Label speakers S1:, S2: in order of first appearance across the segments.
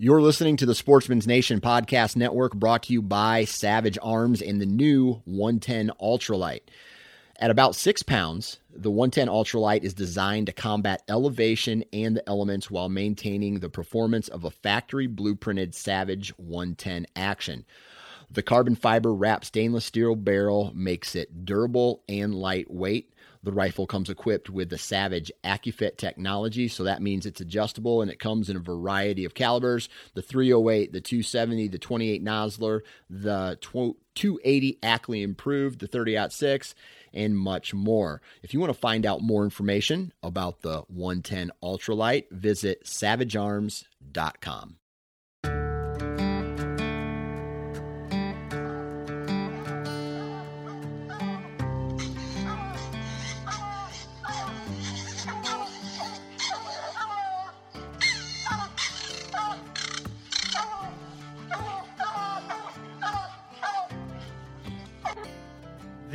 S1: You're listening to the Sportsman's Nation Podcast Network brought to you by Savage Arms and the new 110 Ultralight. At about six pounds, the 110 Ultralight is designed to combat elevation and the elements while maintaining the performance of a factory blueprinted Savage 110 action. The carbon fiber wrapped stainless steel barrel makes it durable and lightweight. The rifle comes equipped with the Savage AccuFit technology, so that means it's adjustable and it comes in a variety of calibers the 308, the 270, the 28 Nosler, the 280 Ackley Improved, the 30 6, and much more. If you want to find out more information about the 110 Ultralight, visit savagearms.com.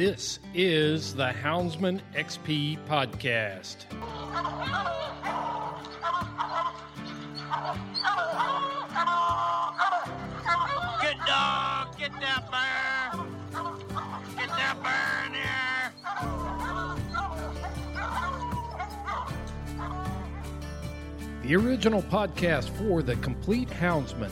S2: This is the Houndsman XP Podcast.
S3: Good dog, get that bear. Get that bear in
S2: The original podcast for the complete Houndsman.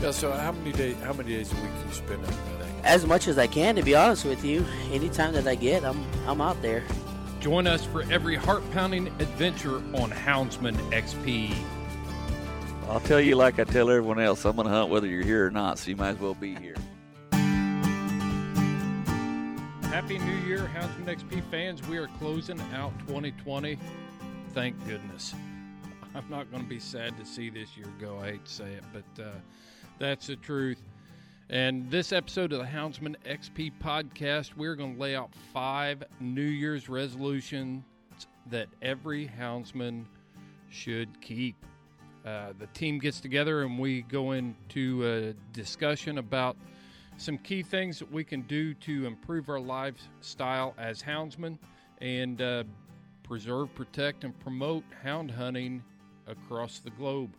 S4: Yeah. So how many days? How many days a week do you spend on that?
S5: as much as I can, to be honest with you. Anytime that I get, I'm I'm out there.
S2: Join us for every heart pounding adventure on Houndsman XP.
S6: I'll tell you like I tell everyone else, I'm going to hunt whether you're here or not, so you might as well be here.
S2: Happy New Year, Houndsman XP fans. We are closing out 2020. Thank goodness. I'm not going to be sad to see this year go. I hate to say it, but uh, that's the truth. And this episode of the Houndsman XP podcast, we're going to lay out five New Year's resolutions that every houndsman should keep. Uh, the team gets together and we go into a discussion about some key things that we can do to improve our lifestyle as houndsmen and uh, preserve, protect, and promote hound hunting across the globe.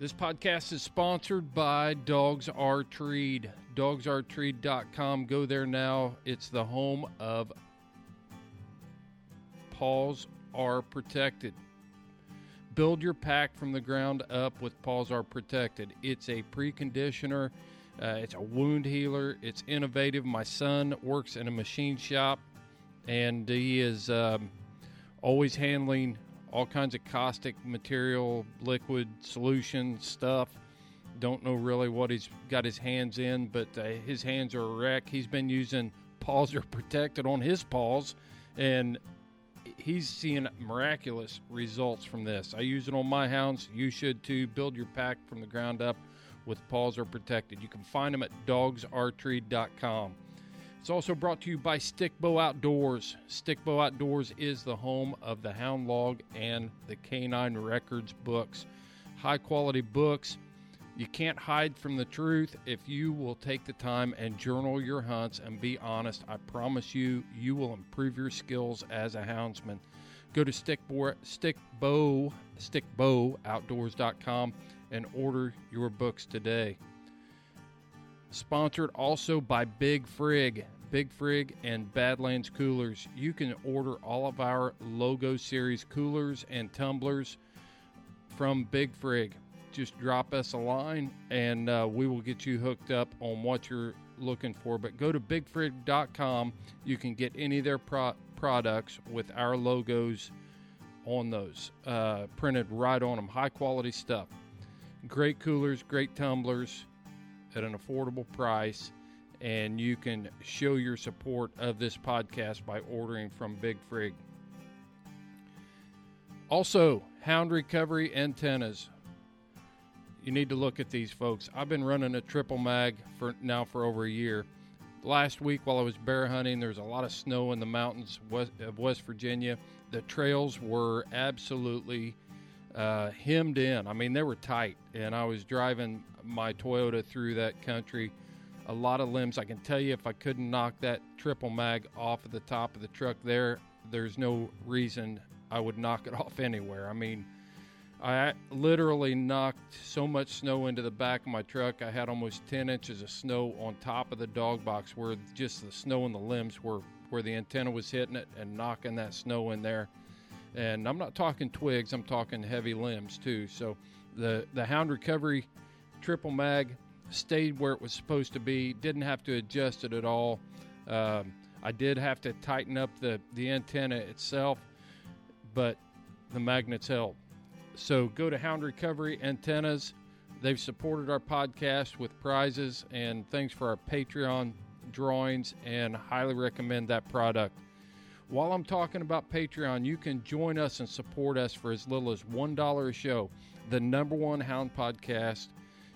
S2: This podcast is sponsored by Dogs Are Treed. DogsAreTreed.com. Go there now. It's the home of Paws Are Protected. Build your pack from the ground up with Paws Are Protected. It's a preconditioner, uh, it's a wound healer, it's innovative. My son works in a machine shop and he is um, always handling all kinds of caustic material, liquid solution stuff. Don't know really what he's got his hands in, but uh, his hands are a wreck. He's been using paws are protected on his paws, and he's seeing miraculous results from this. I use it on my hounds. You should too. Build your pack from the ground up with paws are protected. You can find them at dogsartreed.com. It's also brought to you by Stickbow Outdoors. Stickbow Outdoors is the home of the Hound Log and the Canine Records books. High quality books. You can't hide from the truth if you will take the time and journal your hunts and be honest. I promise you, you will improve your skills as a houndsman. Go to Stickbow, Stickbow, StickbowOutdoors.com and order your books today. Sponsored also by Big Frig. Big Frig and Badlands Coolers. You can order all of our logo series coolers and tumblers from Big Frig. Just drop us a line and uh, we will get you hooked up on what you're looking for. But go to bigfrig.com. You can get any of their pro- products with our logos on those, uh, printed right on them. High quality stuff. Great coolers, great tumblers at an affordable price
S7: and you can show your support of this podcast by ordering from Big Frig. Also, Hound Recovery antennas. You need to look at these folks. I've been running a triple mag for now for over a year. Last week while I was bear hunting, there was a lot of snow in the mountains of West Virginia. The trails were absolutely uh, hemmed in. I mean, they were tight, and I was driving my Toyota through that country. A lot of limbs. I can tell you, if I couldn't knock that triple mag off of the top of the truck there, there's no reason I would knock it off anywhere. I mean, I literally knocked so much snow into the back of my truck. I had almost 10 inches of snow on top of the dog box where just the snow and the limbs were where the antenna was hitting it and knocking that snow in there. And I'm not talking twigs, I'm talking heavy limbs too. So the, the Hound Recovery triple mag stayed where it was supposed to be, didn't have to adjust it at all. Um, I did have to tighten up the, the antenna itself, but the magnets held. So go to Hound Recovery Antennas. They've supported our podcast with prizes and things for our Patreon drawings, and highly recommend that product. While I'm talking about Patreon, you can join us and support us for as little as $1 a show, the number one hound podcast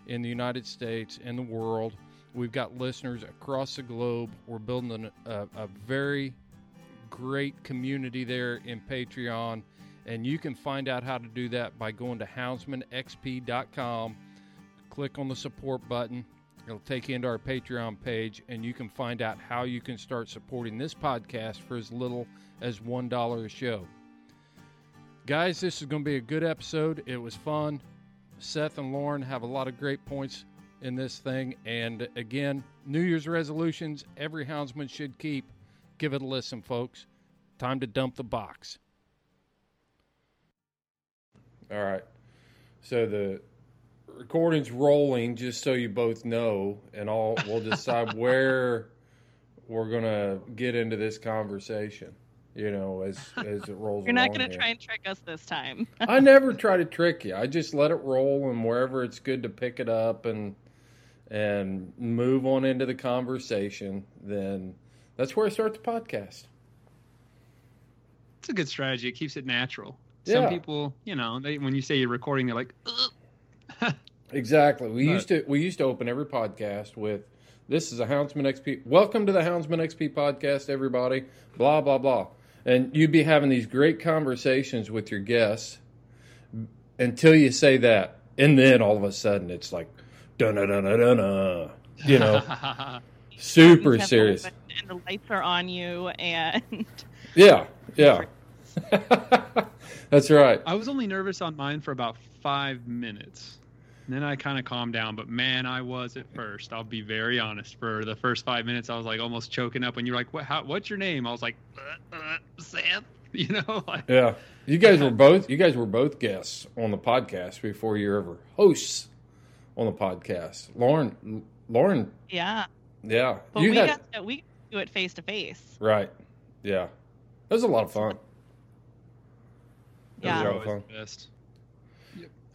S7: in the United States and the world. We've got listeners across the globe. We're building a, a very great community there in Patreon. And you can find out how to do that by going to houndsmanxp.com. Click on the support button. It'll take you into our Patreon page, and you can find out how you can start supporting this podcast for as little as $1 a show. Guys, this is going to be a good episode. It was fun. Seth and Lauren have a lot of great points in this thing. And again, New Year's resolutions every houndsman should keep. Give it a listen, folks. Time to dump the box.
S2: All right. So the recording's rolling, just so you both know, and all we'll decide where we're gonna get into this conversation. You know, as as it rolls.
S8: You're not going to try and trick us this time.
S2: I never try to trick you. I just let it roll, and wherever it's good to pick it up and and move on into the conversation, then that's where I start the podcast.
S9: It's a good strategy. It keeps it natural.
S2: Yeah.
S9: Some people, you know, they when you say you're recording, they're like,
S2: Exactly. We
S9: But-
S2: used to we used to open every podcast with this is a Houndsman XP. Welcome to the Houndsman XP podcast, everybody. Blah blah blah. And you'd be having these great conversations with your guests until you say that, and then all of a sudden it's like, dun dun dun dun dun. You know, super
S8: You
S2: serious.
S8: open And the lights are on you, and
S2: Yeah, yeah. That's right.
S9: I was only nervous on mine for about five minutes. And then I kind of calmed down, but man, I was at first. I'll be very honest. For the first five minutes, I was like almost choking up. When you're like, "What? How, what's your name?" I was like, uh, uh, "Seth." You know, like,
S2: Yeah. You guys were both you guys were both guests on the podcast before you were ever hosts on the podcast. Lauren Lauren
S8: yeah.
S2: yeah.
S8: But
S2: you
S8: we
S2: had
S8: got to, we do it face to face.
S2: right. Yeah. That was a lot of fun. That was
S8: Yeah.
S2: a lot of fun.
S9: best.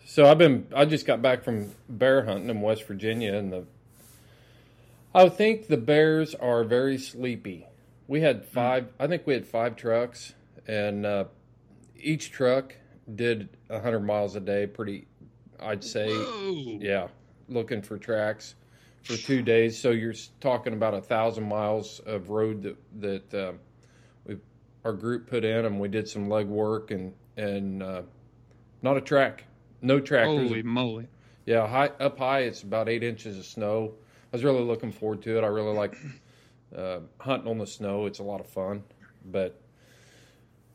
S2: So I've been I just got back from bear hunting in West Virginia and the I think the bears are very sleepy. We had five I think we had five trucks and uh, each truck did 100 miles a day pretty I'd say
S9: Whoa.
S2: yeah, looking for tracks for two days. So you're talking about a thousand miles of road that that uh, we our group put in, and we did some leg work and and uh, not a track, no tractors.
S9: Holy moly!
S2: Yeah, high up high, it's about eight inches of snow. I was really looking forward to it. I really like uh, hunting on the snow. It's a lot of fun, but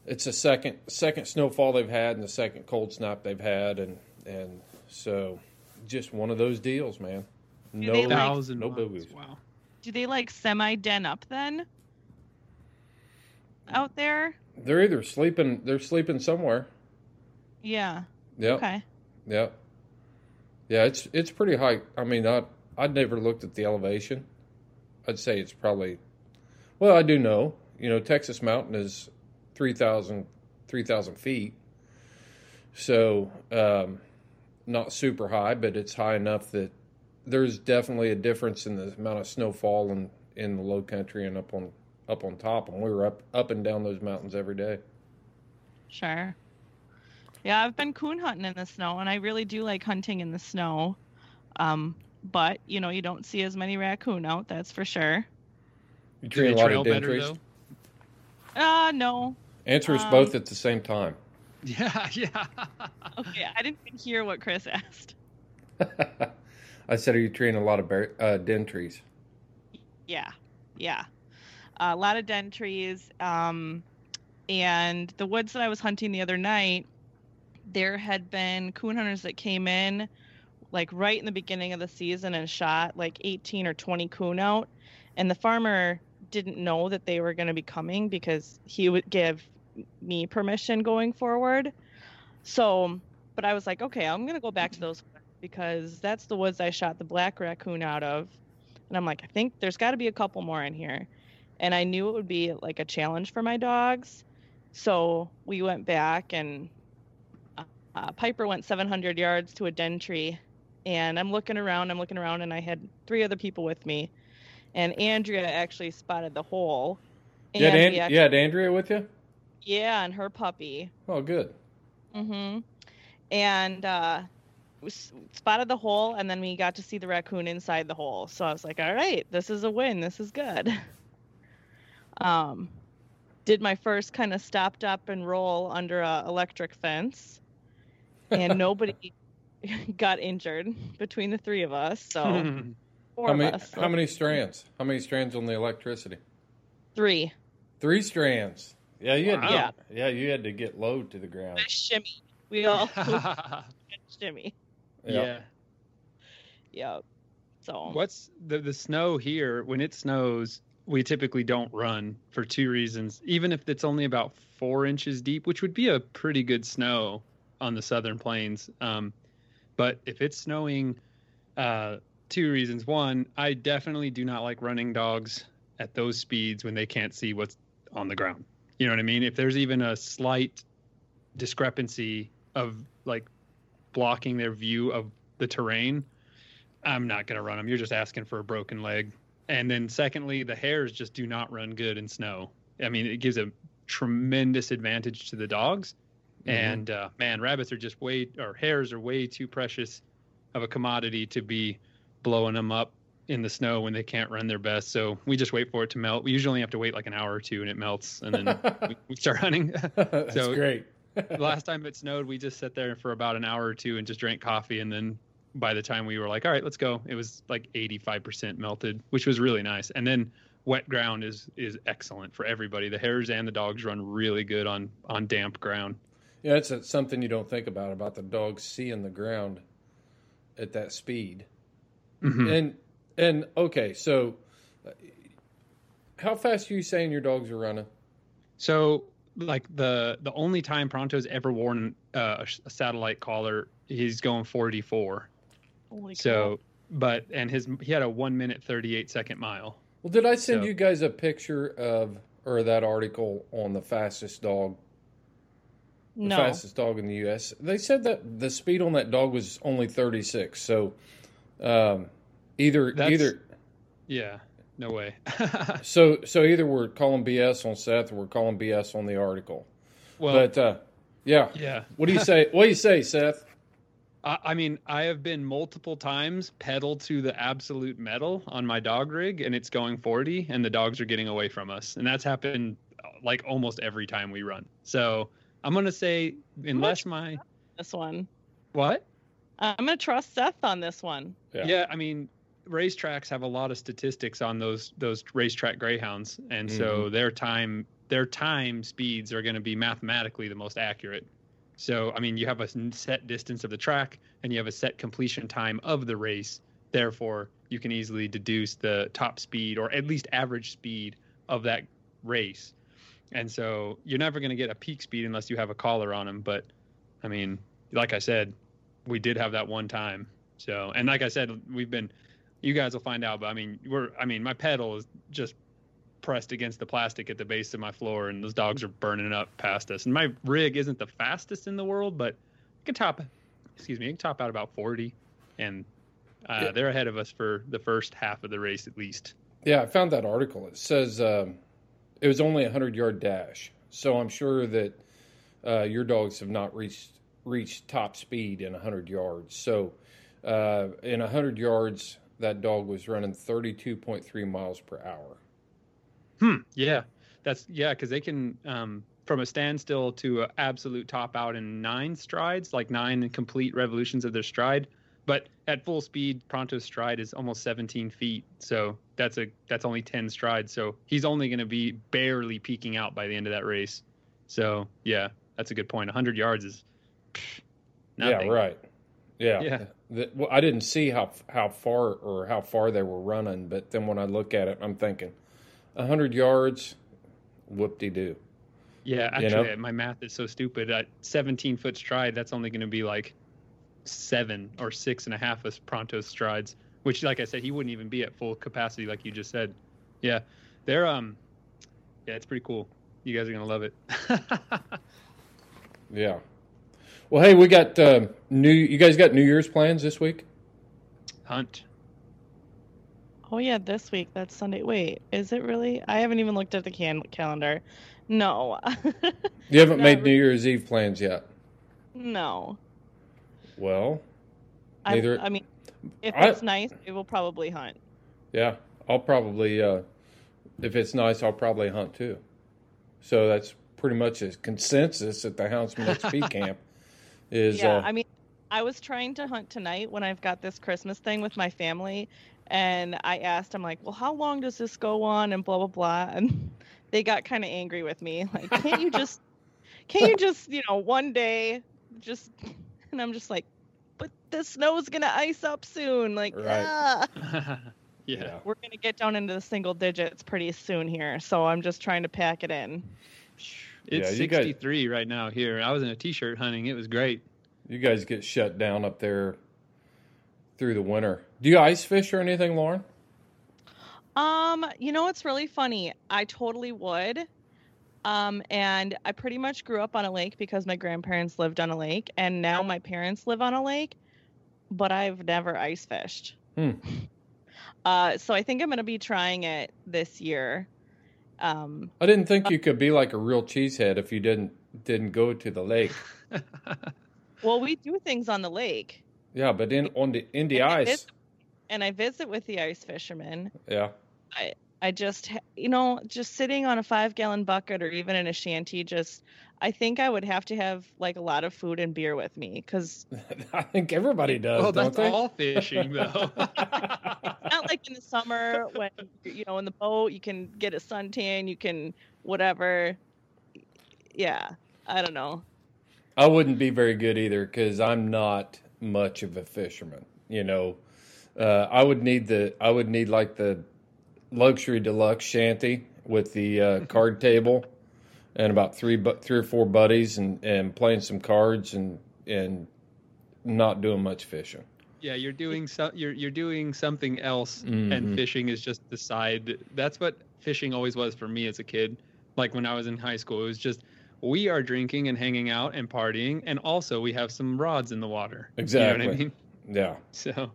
S2: it's a second second snowfall they've had and the second cold snap they've had, and and so just one of those deals, man.
S8: Do
S2: No,
S8: they, like-
S9: Thousand
S2: no
S9: miles.
S2: boo-boos.
S9: Wow.
S8: Do they like semi den up then? Out there?
S2: They're either sleeping. They're sleeping somewhere.
S8: Yeah.
S2: Yep.
S8: Okay.
S2: Yep. Yeah, it's it's pretty high. I mean, I I'd never looked at the elevation. I'd say it's probably. Well, I do know. You know, Texas Mountain is 3,000 3,000 feet. So, um, not super high, but it's high enough that there's definitely a difference in the amount of snowfall in in the low country and up on up on top. And we were up up and down those mountains every day.
S8: Sure. Yeah, I've been coon hunting in the snow, and I really do like hunting in the snow. Um, but you know, you don't see as many raccoon out. That's for sure.
S2: You
S9: Do
S2: train a lot
S9: trail
S2: of
S9: better
S2: dentries.
S8: Uh, no.
S2: Answer us
S8: Um,
S2: both at the same time.
S9: Yeah, yeah.
S8: Okay, I didn't even hear what Chris asked.
S2: I said, are you training a lot of bear, uh, dentries?
S8: Yeah, yeah. a lot of dentries. Um, and the woods that I was hunting the other night, there had been coon hunters that came in like right in the beginning of the season and shot like 18 or 20 coon out. And the farmer didn't know that they were going to be coming because he would give me permission going forward. So, but I was like, okay, I'm going to go back to those because that's the woods I shot the black raccoon out of. And I'm like, I think there's got to be a couple more in here. And I knew it would be like a challenge for my dogs. So we went back and uh, Piper went 700 yards to a den tree. And I'm looking around, I'm looking around, and I had three other people with me. And Andrea actually spotted the hole.
S2: You had,
S8: And
S2: An-
S8: we actually-
S2: you had Andrea with you?
S8: yeah, and her puppy.
S2: Oh, good.
S8: Mm-hmm. And uh, spotted the hole, and then we got to see the raccoon inside the hole. So I was like, "All right, this is a win. This is good." Um, did my first kind of stopped up and roll under a electric fence, and nobody got injured between the three of us. So hmm. four
S2: How
S8: of
S2: many,
S8: us. so
S2: how many strands? How many strands on the electricity?
S8: Three.
S2: Three strands. Yeah, you had to
S8: Wow.
S2: get, yeah, you had to get low to the ground.
S8: Shimmy. We all shimmy.
S9: yeah.
S8: Yep. So
S9: What's the the snow here? When it snows, we typically don't run for two reasons. Even if it's only about four inches deep, which would be a pretty good snow on the southern plains. Um, but if it's snowing, uh, two reasons. One, I definitely do not like running dogs at those speeds when they can't see what's on the ground. You know what I mean? If there's even a slight discrepancy of like blocking their view of the terrain, I'm not going to run them. You're just asking for a broken leg. And then secondly, the hares just do not run good in snow. I mean, it gives a tremendous advantage to the dogs.
S2: Mhm.
S9: And uh, man, rabbits are just way, or hares are way too precious of a commodity to be blowing them up in the snow when they can't run their best. So we just wait for it to melt. We usually have to wait like an hour or two and it melts and then we, we start hunting.
S2: That's
S9: so
S2: great.
S9: last time it snowed, we just sat there for about an hour or two and just drank coffee. And then by the time we were like, all right, let's go, it was like 85% melted, which was really nice. And then wet ground is is excellent for everybody. The hares and the dogs run really good on on damp ground.
S2: Yeah, it's a, something you don't think about about the dogs seeing the ground at that speed.
S9: Mhm.
S2: And and okay, so uh, how fast are you saying your dogs are running?
S9: So like the the only time Pronto's ever worn uh, a, satellite collar, he's going 44.
S8: Holy
S9: So, but and his he had a one minute 38 second mile.
S2: Well, did I send
S9: So-
S2: you guys a picture of or that article on the fastest dog? The
S8: No.
S2: fastest dog in the U.S. They said that the speed on that dog was only 36. So, um, either
S9: That's-
S2: either
S9: Yeah, no way.
S2: so so either we're calling BS on Seth or we're calling BS on the article.
S9: well,
S2: but uh, yeah,
S9: yeah.
S2: What do you say? what do you say, Seth?
S9: I, I mean, I have been multiple times pedal to the absolute metal on my dog rig, and it's going 40, and the dogs are getting away from us, and that's happened uh, like almost every time we run. So I'm gonna say, unless my
S8: this one.
S9: what?
S8: I'm gonna trust Seth on this one.
S9: Yeah. yeah, I mean, racetracks have a lot of statistics on those those racetrack greyhounds, and so mm-hmm. their time their time speeds are going to be mathematically the most accurate. So, I mean, you have a set distance of the track, and you have a set completion time of the race. Therefore, you can easily deduce the top speed or at least average speed of that race. And so, you're never going to get a peak speed unless you have a collar on them. But, I mean, like I said, we did have that one time. So, and like I said, we've been, you guys will find out, but I mean, we're, I mean, my pedal is just pressed against the plastic at the base of my floor, and those dogs are burning up past us. And my rig isn't the fastest in the world, but it can top, excuse me, it can top out about 40. And Uh,
S2: Yeah.
S9: They're ahead of us for the first half of the race at least.
S2: Yeah, I found that article. It says um, it was only a hundred yard dash, so I'm sure that uh, your dogs have not reached reached top speed in hundred yards. So uh, in hundred yards, that dog was running thirty two point three miles per hour.
S9: Hmm. Yeah, that's yeah, because they can um, from a standstill to absolute top out in nine strides, like nine complete revolutions of their stride. But at full speed, Pronto's stride is almost 17 feet, so that's a that's only 10 strides. So he's only going to be barely peaking out by the end of that race. So yeah, that's a good point. 100 yards is nothing.
S2: Yeah, right. Yeah.
S9: Yeah.
S2: The- well, I didn't see how how far or how far they were running, but then when I look at it, I'm thinking, hundred yards, whoop de doo.
S9: Yeah,
S2: You
S9: actually,
S2: know?
S9: my math is so stupid. At 17 foot stride, that's only going to be like seven or six and a half of Pronto's strides, which, like I said, he wouldn't even be at full capacity, like you just said. Yeah, they're um, yeah, it's pretty cool. You guys are gonna love it.
S2: Yeah. Well, hey, we got uh, new. You guys got New Year's plans this week?
S9: Hunt.
S8: Oh yeah, this week. That's Sunday. Wait, is it really? I haven't even looked at the can- calendar. No.
S2: You haven't
S8: Not
S2: made
S8: really.
S2: New Year's Eve plans yet.
S8: no.
S2: Well,
S8: I,
S2: Neither-
S8: I mean, if
S2: I-
S8: it's nice, we will probably hunt.
S2: yeah, I'll probably, uh, if it's nice, I'll probably hunt too. So that's pretty much a consensus at the Houndsman XP camp. Is
S8: yeah,
S2: uh,
S8: I mean, I was trying to hunt tonight when I've got this Christmas thing with my family, and I asked, I'm like, well, how long does this go on, and blah blah blah, and they got kind of angry with me, like, can't you just, can't you just, you know, one day, just, and I'm just like, but the snow's gonna ice up soon, like,
S2: Right.
S8: ah.
S9: yeah.
S8: we're gonna get down into the single digits pretty soon here, so I'm just trying to pack it in.
S9: It's
S2: Yeah, you guys-
S9: 63 right now here. I was in a t-shirt hunting. It was great.
S2: you guys get shut down up there through the winter. Do you ice fish or anything, Lauren?
S8: Um, you know it's really funny? I totally would. Um, and I pretty much grew up on a lake because my grandparents lived on a lake, and now my parents live on a lake, but I've never ice fished.
S2: Hmm.
S8: Uh, so I think I'm gonna be trying it this year. Um,
S2: I didn't think you could be like a real cheesehead if you didn't didn't go to the lake.
S8: well, we do things on the lake,
S2: Yeah, but in on the in the
S8: And I
S2: ice.
S8: visit- and I visit with the ice fishermen.
S2: Yeah.
S8: I I just you know just sitting on a five gallon bucket or even in a shanty just I think I would have to have like a lot of food and beer with me because
S2: I think everybody does,
S9: well,
S2: don't
S9: that's
S2: they?
S9: all fishing though.
S8: not like in the summer when you know in the boat you can get a suntan you can whatever yeah I don't know
S2: I wouldn't be very good either because I'm not much of a fisherman. You know, uh, I would need the I would need like the luxury deluxe shanty with the uh, card table and about three bu- three or four buddies and, and playing some cards and and not doing much fishing.
S9: Yeah, you're doing so, you're you're doing something else,
S2: Mhm.
S9: and fishing is just the side. That's what fishing always was for me as a kid. Like when I was in high school, it was just we are drinking and hanging out and partying, and also we have some rods in the water. You know
S2: Exactly.
S9: what I mean?
S2: Yeah.
S9: So,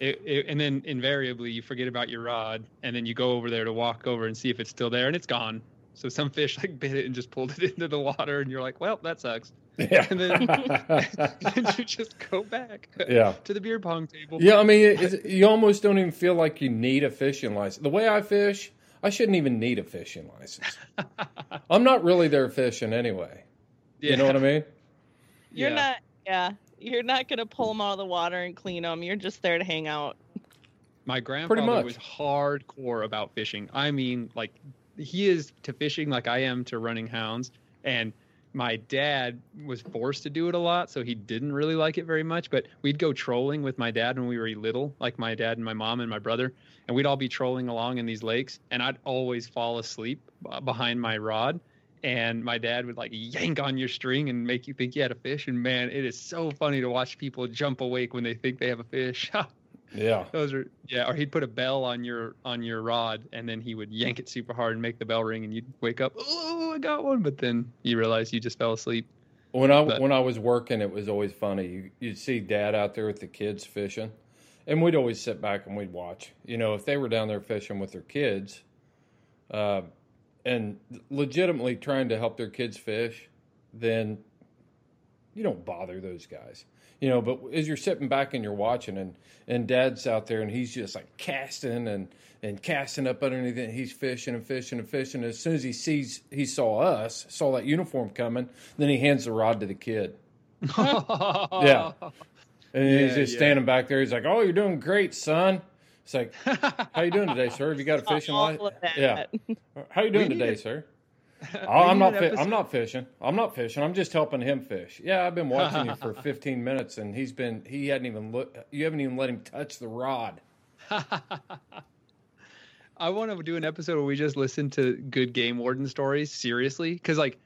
S9: it, it, and then invariably you forget about your rod, and then you go over there to walk over and see if it's still there, and it's gone. So some fish like bit it and just pulled it into the water, and you're like, well, that sucks.
S2: Yeah.
S9: And then, then you just go back
S2: Yeah.
S9: to the beer pong table.
S2: Yeah, I mean, it's, you almost don't even feel like you need a fishing license. The way I fish, I shouldn't even need a fishing license. I'm not really there fishing anyway. You know what I mean?
S8: you're
S9: Yeah.
S8: not yeah you're not gonna pull them out of the water and clean them you're just there to hang out
S9: My grandfather
S2: much.
S9: was hardcore about fishing. I mean, like he is to fishing like I am to running hounds. And my dad was forced to do it a lot, so he didn't really like it very much. But we'd go trolling with my dad when we were little, like my dad and my mom and my brother, and we'd all be trolling along in these lakes. And I'd always fall asleep uh, behind my rod. And my dad would like yank on your string and make you think you had a fish. And man, it is so funny to watch people jump awake when they think they have a fish.
S2: Yeah.
S9: Those are yeah, or he'd put a bell on your on your rod and then he would yank it super hard and make the bell ring and you'd wake up, oh, I got one, but then you realize you just fell asleep.
S2: When I
S9: But-
S2: when I was working, it was always funny. You you'd see Dad out there with the kids fishing, and we'd always sit back and we'd watch. You know, if they were down there fishing with their kids, uh, and legitimately trying to help their kids fish, then you don't bother those guys. You know, but as you're sitting back and you're watching, and and Dad's out there and he's just like casting and and casting up underneath it. And he's fishing and fishing and fishing. As soon as he sees he saw us, saw that uniform coming, then he hands the rod to the kid. yeah. And he's just
S9: yeah.
S2: standing back there. He's like, "Oh, you're doing great, son." It's like, "How you doing today, sir? Have you got a fishing
S8: All
S2: license?" Yeah. How you doing today,
S9: it.
S2: sir? Oh, I'm not. Fi- I'm not fishing. I'm not fishing. I'm just helping him fish. Yeah, I've been watching you for 15 minutes, and he's been. He hadn't even look. You haven't even let him touch the rod.
S9: I want to do an episode where we just listen to good game warden stories seriously, because like,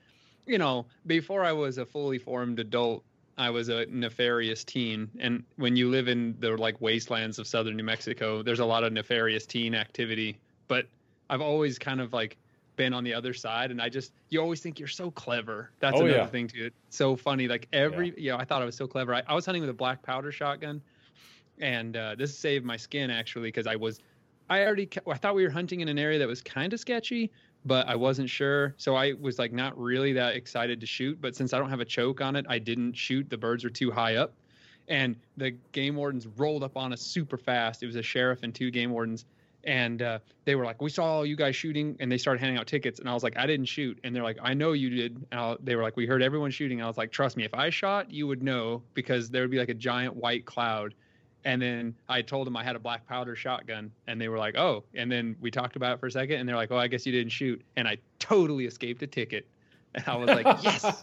S9: you know, before I was a fully formed adult, I was a nefarious teen, and when you live in the like wastelands of southern New Mexico, there's a lot of nefarious teen activity. But I've always kind of like been on the other side, and I just you always think you're so clever. That's
S2: Oh,
S9: another
S2: yeah.
S9: thing too. It's so funny. Like every, you know, I thought I was so clever. I, I was hunting with a black powder shotgun, and uh, this saved my skin actually because I was I already I thought we were hunting in an area that was kind of sketchy, but I wasn't sure. So I was like not really that excited to shoot, but since I don't have a choke on it, I didn't shoot. The birds were too high up. And the game wardens rolled up on us super fast. It was a sheriff and two game wardens and uh, they were like, "We saw you guys shooting," and they started handing out tickets. And I was like, "I didn't shoot," and they're like, "I know you did." And I, they were like, "We heard everyone shooting." And I was like, "Trust me, if I shot, you would know because there would be like a giant white cloud." And then I told them I had a black powder shotgun, and they were like, "Oh." And then we talked about it for a second, and they're like, "Oh, I guess you didn't shoot." And I totally escaped a ticket, and I was like, "Yes."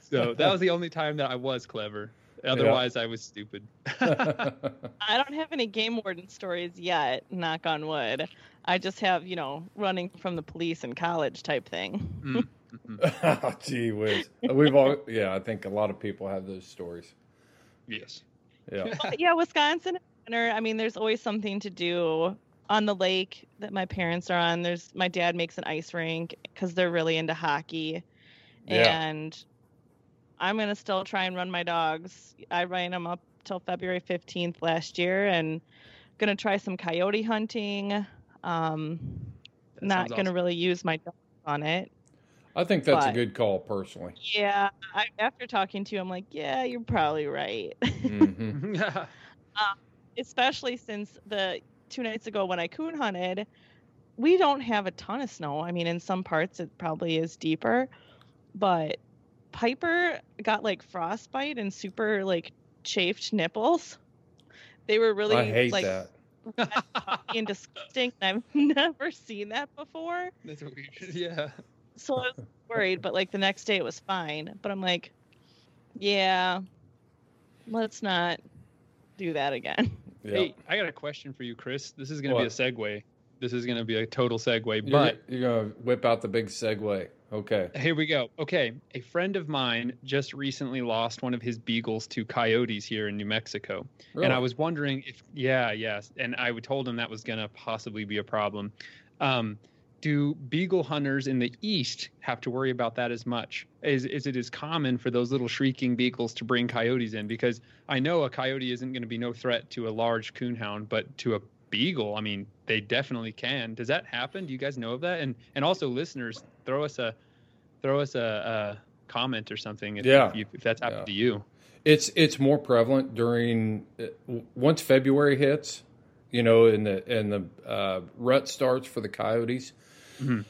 S9: so that was the only time that I was clever. Otherwise, I was stupid.
S8: I don't have any game warden stories yet, knock on wood. I just have, you know, running from the police in college type thing.
S2: oh, gee whiz. We've all. Yeah, I think a lot of people have those stories.
S9: Yes.
S2: Yeah.
S8: Yeah, Wisconsin winter. I mean, there's always something to do on the lake that my parents are on. There's my dad makes an ice rink because they're really into hockey,
S2: Yeah.
S8: and I'm gonna still try and run my dogs. I ran them up till February 15th last year, and gonna try some coyote hunting. Um,
S9: That
S8: not gonna
S9: awesome.
S8: really use my dogs on it.
S2: I think that's a good call, personally.
S8: Yeah, I, after talking to you, I'm like, yeah, you're probably right.
S2: hmm
S8: especially since the two nights ago when I coon hunted, we don't have a ton of snow. I mean, in some parts it probably is deeper, but Piper got like frostbite and super like chafed nipples. They were really
S2: I hate
S8: like
S2: that.
S8: puffy and disgusting. I've never seen that before.
S9: That's weird. Yeah.
S8: So I was worried, but like the next day it was fine. But I'm like, yeah, let's not do that again.
S2: Yeah.
S9: Hey, I got a question for you, Chris. This is going to be a segue. This is going to be a total segue,
S2: You're,
S9: but
S2: you're gonna whip out the big segue. Okay.
S9: here we go. Okay, a friend of mine just recently lost one of his beagles to coyotes here in New Mexico. And I was wondering if, yeah, yes. And I told him that was going to possibly be a problem. Um, do beagle hunters in the east have to worry about that as much? Is, is it as common for those little shrieking beagles to bring coyotes in? Because I know a coyote isn't going to be no threat to a large coonhound, but to a beagle, I mean, they definitely can. Does that happen? Do you guys know of that? And and also, listeners, throw us a throw us a, a comment or something if,
S2: Yeah.
S9: if, you, if that's happened
S2: Yeah.
S9: to you.
S2: It's it's more prevalent during uh, once February hits, you know, and the and the uh, rut starts for the coyotes.
S9: Mhm.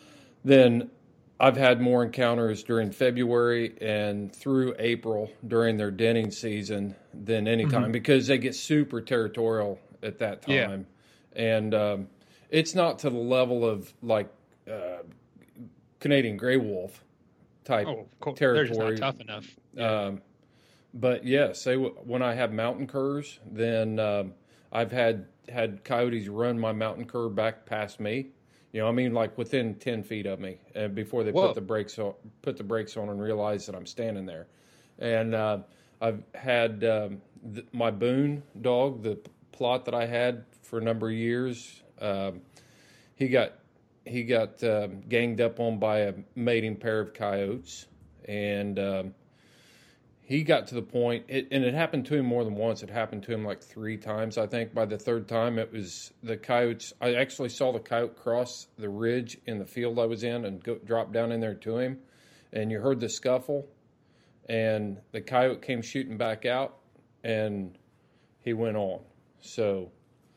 S2: Then I've had more encounters during February and through April during their denning season than any time because they get super territorial at that
S9: Yeah.
S2: time, and um, it's not to the level of like uh, Canadian gray wolf type
S9: Oh, of course. They're just not
S2: territory.
S9: tough enough.
S2: Um, but yes, they, w- when I have mountain curs, then um, I've had had coyotes run my mountain cur back past me. You know, I mean, like within ten feet of me, uh, before they
S9: Whoa.
S2: put the brakes on, put the brakes on, and realize that I'm standing there. And uh, I've had um, th- my Boone dog, the Plott that I had for a number of years. Um, he got he got um, ganged up on by a mating pair of coyotes, and um, he got to the point, it, and it happened to him more than once. It happened to him like three times, I think. By the third time, it was the coyotes. I actually saw the coyote cross the ridge in the field I was in and go, drop down in there to him, and you heard the scuffle, and the coyote came shooting back out, and he went on. So,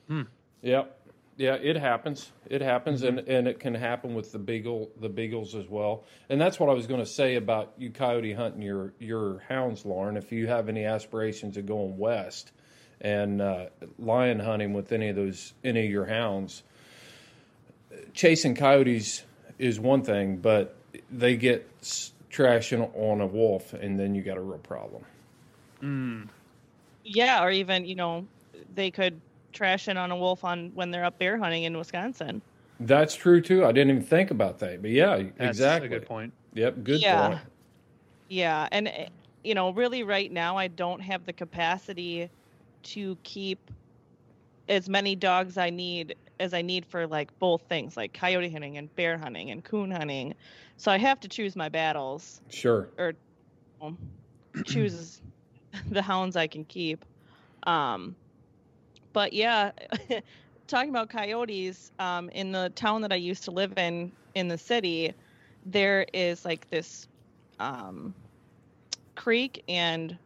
S9: Hmm.
S2: yep, yeah, it happens. It happens, and, and it can happen with the beagle, the beagles as well. And that's what I was going to say about you coyote hunting your your hounds, Lauren. If you have any aspirations of going west and uh, lion hunting with any of those any of your hounds, chasing coyotes is one thing, but they get s- trashing on a wolf, and then you got a real problem.
S9: Mm.
S8: Yeah, or even you know, they could trash in on a wolf on when they're up bear hunting in Wisconsin.
S2: That's true too. I didn't even think about that, but yeah,
S9: That's
S2: exactly.
S9: a good point.
S2: Yep, good
S8: Yeah.
S2: point.
S8: Yeah, and eh, you know, really right now I don't have the capacity to keep as many dogs I need as I need for like both things, like coyote hunting and bear hunting and coon hunting. So I have to choose my battles
S2: Sure.
S8: or um, choose the hounds I can keep. Um, but yeah, talking about coyotes, um, in the town that I used to live in in the city, there is like this um, creek and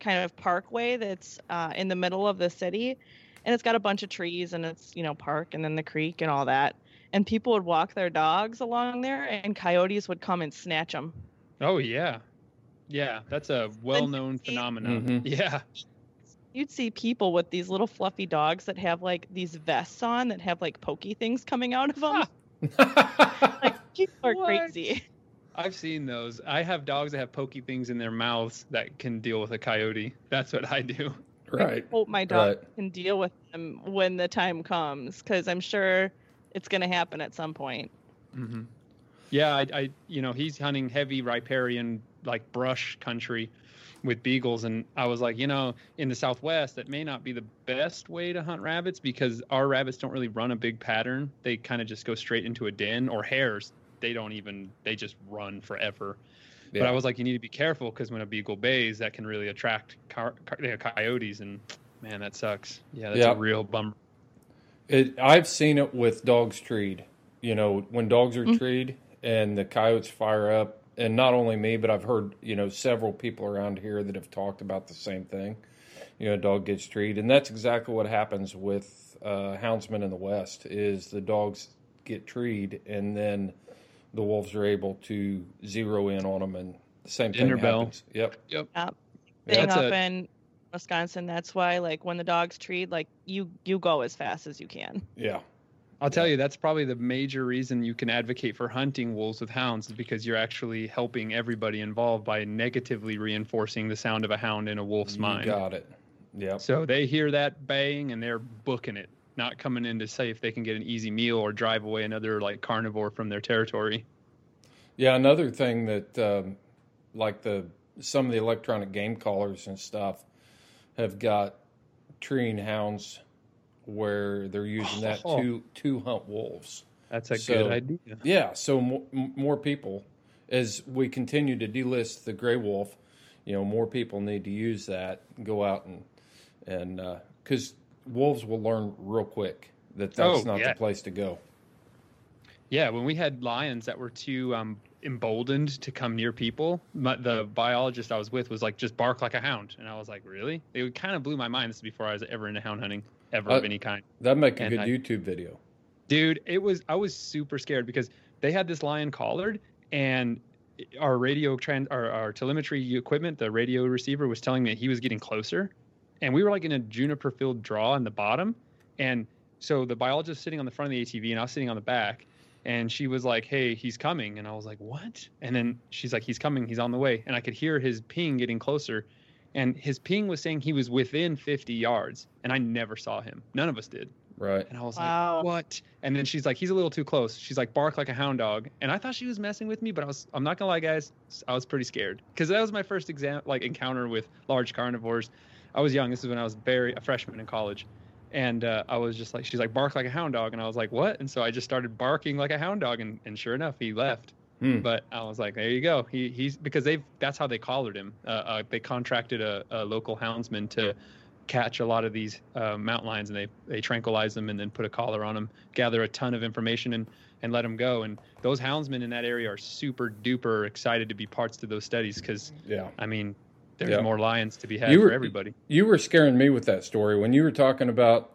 S8: kind of parkway that's uh, in the middle of the city, and it's got a bunch of trees and it's you know park and then the creek and all that. And people would walk their dogs along there, and coyotes would come and snatch them.
S9: Oh yeah, yeah. That's a well-known
S8: see-
S9: phenomenon.
S2: Mhm.
S9: Yeah.
S8: You'd see people with these little fluffy dogs that have like these vests on that have like pokey things coming out of them. like people are
S9: What?
S8: crazy.
S9: I've seen those. I have dogs that have pokey things in their mouths that can deal with a coyote. That's what I do.
S2: right.
S8: Hope my dog
S2: Right.
S8: can deal with them when the time comes, because I'm sure it's going to happen at some point.
S9: hmm Yeah, I, I, you know, he's hunting heavy riparian like brush country with beagles, and I was like, you know, in the Southwest, that may not be the best way to hunt rabbits because our rabbits don't really run a big pattern. They kind of just go straight into a den, or hares. They don't even. They just run forever. But I was like, you need to be careful because when a beagle bays, that can really attract car, car, coyotes, and man, that sucks. Yeah, that's
S2: Yeah.
S9: a real bummer.
S2: It, I've seen it with dogs treed. You know, when dogs are
S8: Mm.
S2: treed and the coyotes fire up, and not only me, but I've heard you know several people around here that have talked about the same thing. You know, a dog gets treed, and that's exactly what happens with uh, houndsmen in the West. Is the dogs get treed, and then the wolves are able to zero in on them, and the same thing
S9: Dinner bell.
S2: happens. Yep.
S8: yep Thing
S9: That's
S8: up
S9: a-
S8: in Wisconsin, that's why like when the dogs treat, like you you go as fast as you can.
S2: Yeah.
S9: I'll tell you, that's probably the major reason you can advocate for hunting wolves with hounds, is because you're actually helping everybody involved by negatively reinforcing the sound of a hound in a wolf's
S2: You
S9: mind.
S2: got it. Yep.
S9: So they hear that baying and they're booking it, not coming in to say if they can get an easy meal or drive away another like carnivore from their territory.
S2: Yeah, another thing that, um, like the some of the electronic game callers and stuff, have got treeing hounds where they're using that
S9: Oh.
S2: to to hunt wolves.
S9: That's a
S2: So-
S9: good idea.
S2: Yeah, so more, more people, as we continue to delist the gray wolf, you know, more people need to use that. Go out and and because wolves will learn real quick that that's
S9: Oh,
S2: not
S9: yeah.
S2: the place to go.
S9: Yeah, when we had lions that were too um, emboldened to come near people, my, the biologist I was with was like, just bark like a hound. And I was like, really? It kind of blew my mind. This is before I was ever into hound hunting, ever
S2: Uh,
S9: of any kind.
S2: That'd make a
S9: And
S2: good
S9: I-
S2: YouTube video.
S9: Dude, it was, I was super scared because they had this lion collared and our radio trans, our, our telemetry equipment, the radio receiver was telling me that he was getting closer. And we were like in a juniper filled draw in the bottom. And so the biologist sitting on the front of the ATV and I was sitting on the back and she was like, "Hey, he's coming," and I was like, "What?" And then she's like, "He's coming. He's on the way." And I could hear his ping getting closer, and his ping was saying he was within 50 yards, and I never saw him. None of us did.
S2: Right.
S9: And I was
S8: Wow.
S9: like, "What?" And then she's like, "He's a little too close." She's like, "Bark like a hound dog," and I thought she was messing with me, but I was. I'm not gonna lie, guys. I was pretty scared because that was my first exam, like encounter with large carnivores. I was young. This is when I was very a freshman in college. And uh, I was just like, she's like, bark like a hound dog. And I was like, what? And so I just started barking like a hound dog. And, and sure enough, he left.
S2: Hmm.
S9: But I was like, there you go. He he's because they've that's how they collared him. Uh, uh, they contracted a, a local houndsman to catch a lot of these uh, mountain lions, and they they tranquilize them and then put a collar on them, gather a ton of information, and and let them go. And those houndsmen in that area are super duper excited to be parts to those studies because
S2: Yeah.
S9: I mean, there's
S2: Yeah.
S9: more lions to be had
S2: You
S9: for everybody.
S2: You were scaring me with that story when you were talking about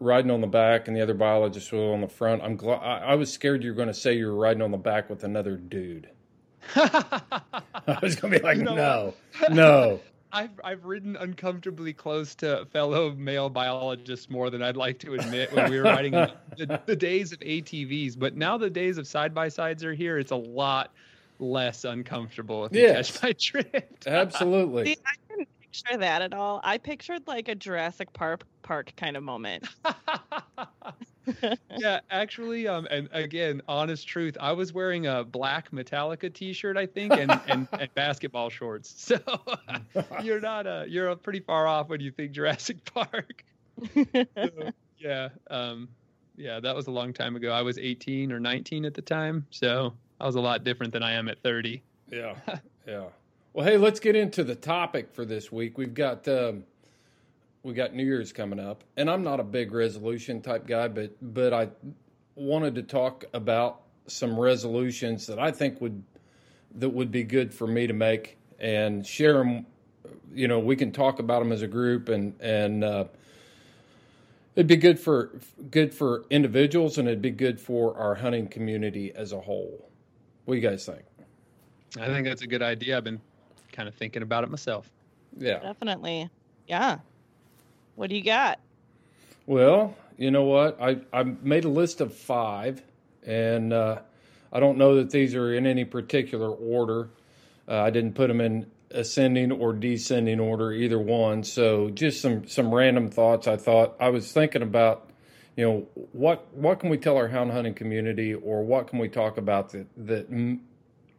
S2: riding on the back and the other biologist was on the front. I'm glad I, I was scared you were going to say you were riding on the back with another dude. I was going to be like,
S9: You know
S2: no, no.
S9: I've I've ridden uncomfortably close to fellow male biologists more than I'd like to admit when we were riding the, the days of ATVs. But now the days of side by sides are here. It's a lot less uncomfortable if you
S2: Yes.
S9: catch my drift.
S2: Absolutely.
S8: See, I picture that at all. I pictured like a Jurassic Park park kind of moment.
S9: yeah, actually, um, and again, honest truth, I was wearing a black Metallica T-shirt, I think, and and, and basketball shorts. So you're not uh you're pretty far off when you think Jurassic Park. So, yeah, um, yeah, that was a long time ago. I was 18 or 19 at the time, so I was a lot different than I am at 30.
S2: Yeah, yeah. Well, hey, let's get into the topic for this week. We've got um, we got New Year's coming up, and I'm not a big resolution type guy, but but I wanted to talk about some resolutions that I think would that would be good for me to make and share them. You know, we can talk about them as a group, and and uh, it'd be good for good for individuals, and it'd be good for our hunting community as a whole. What do you guys think?
S9: I think that's a good idea. I've been kind of thinking about it myself.
S2: Yeah.
S8: Definitely. Yeah. What do you got?
S2: Well, you know what? I, I made a list of five, and uh, I don't know that these are in any particular order. Uh, I didn't put them in ascending or descending order, either one. So just some some random thoughts. I thought I was thinking about, you know, what what can we tell our hound hunting community, or what can we talk about that that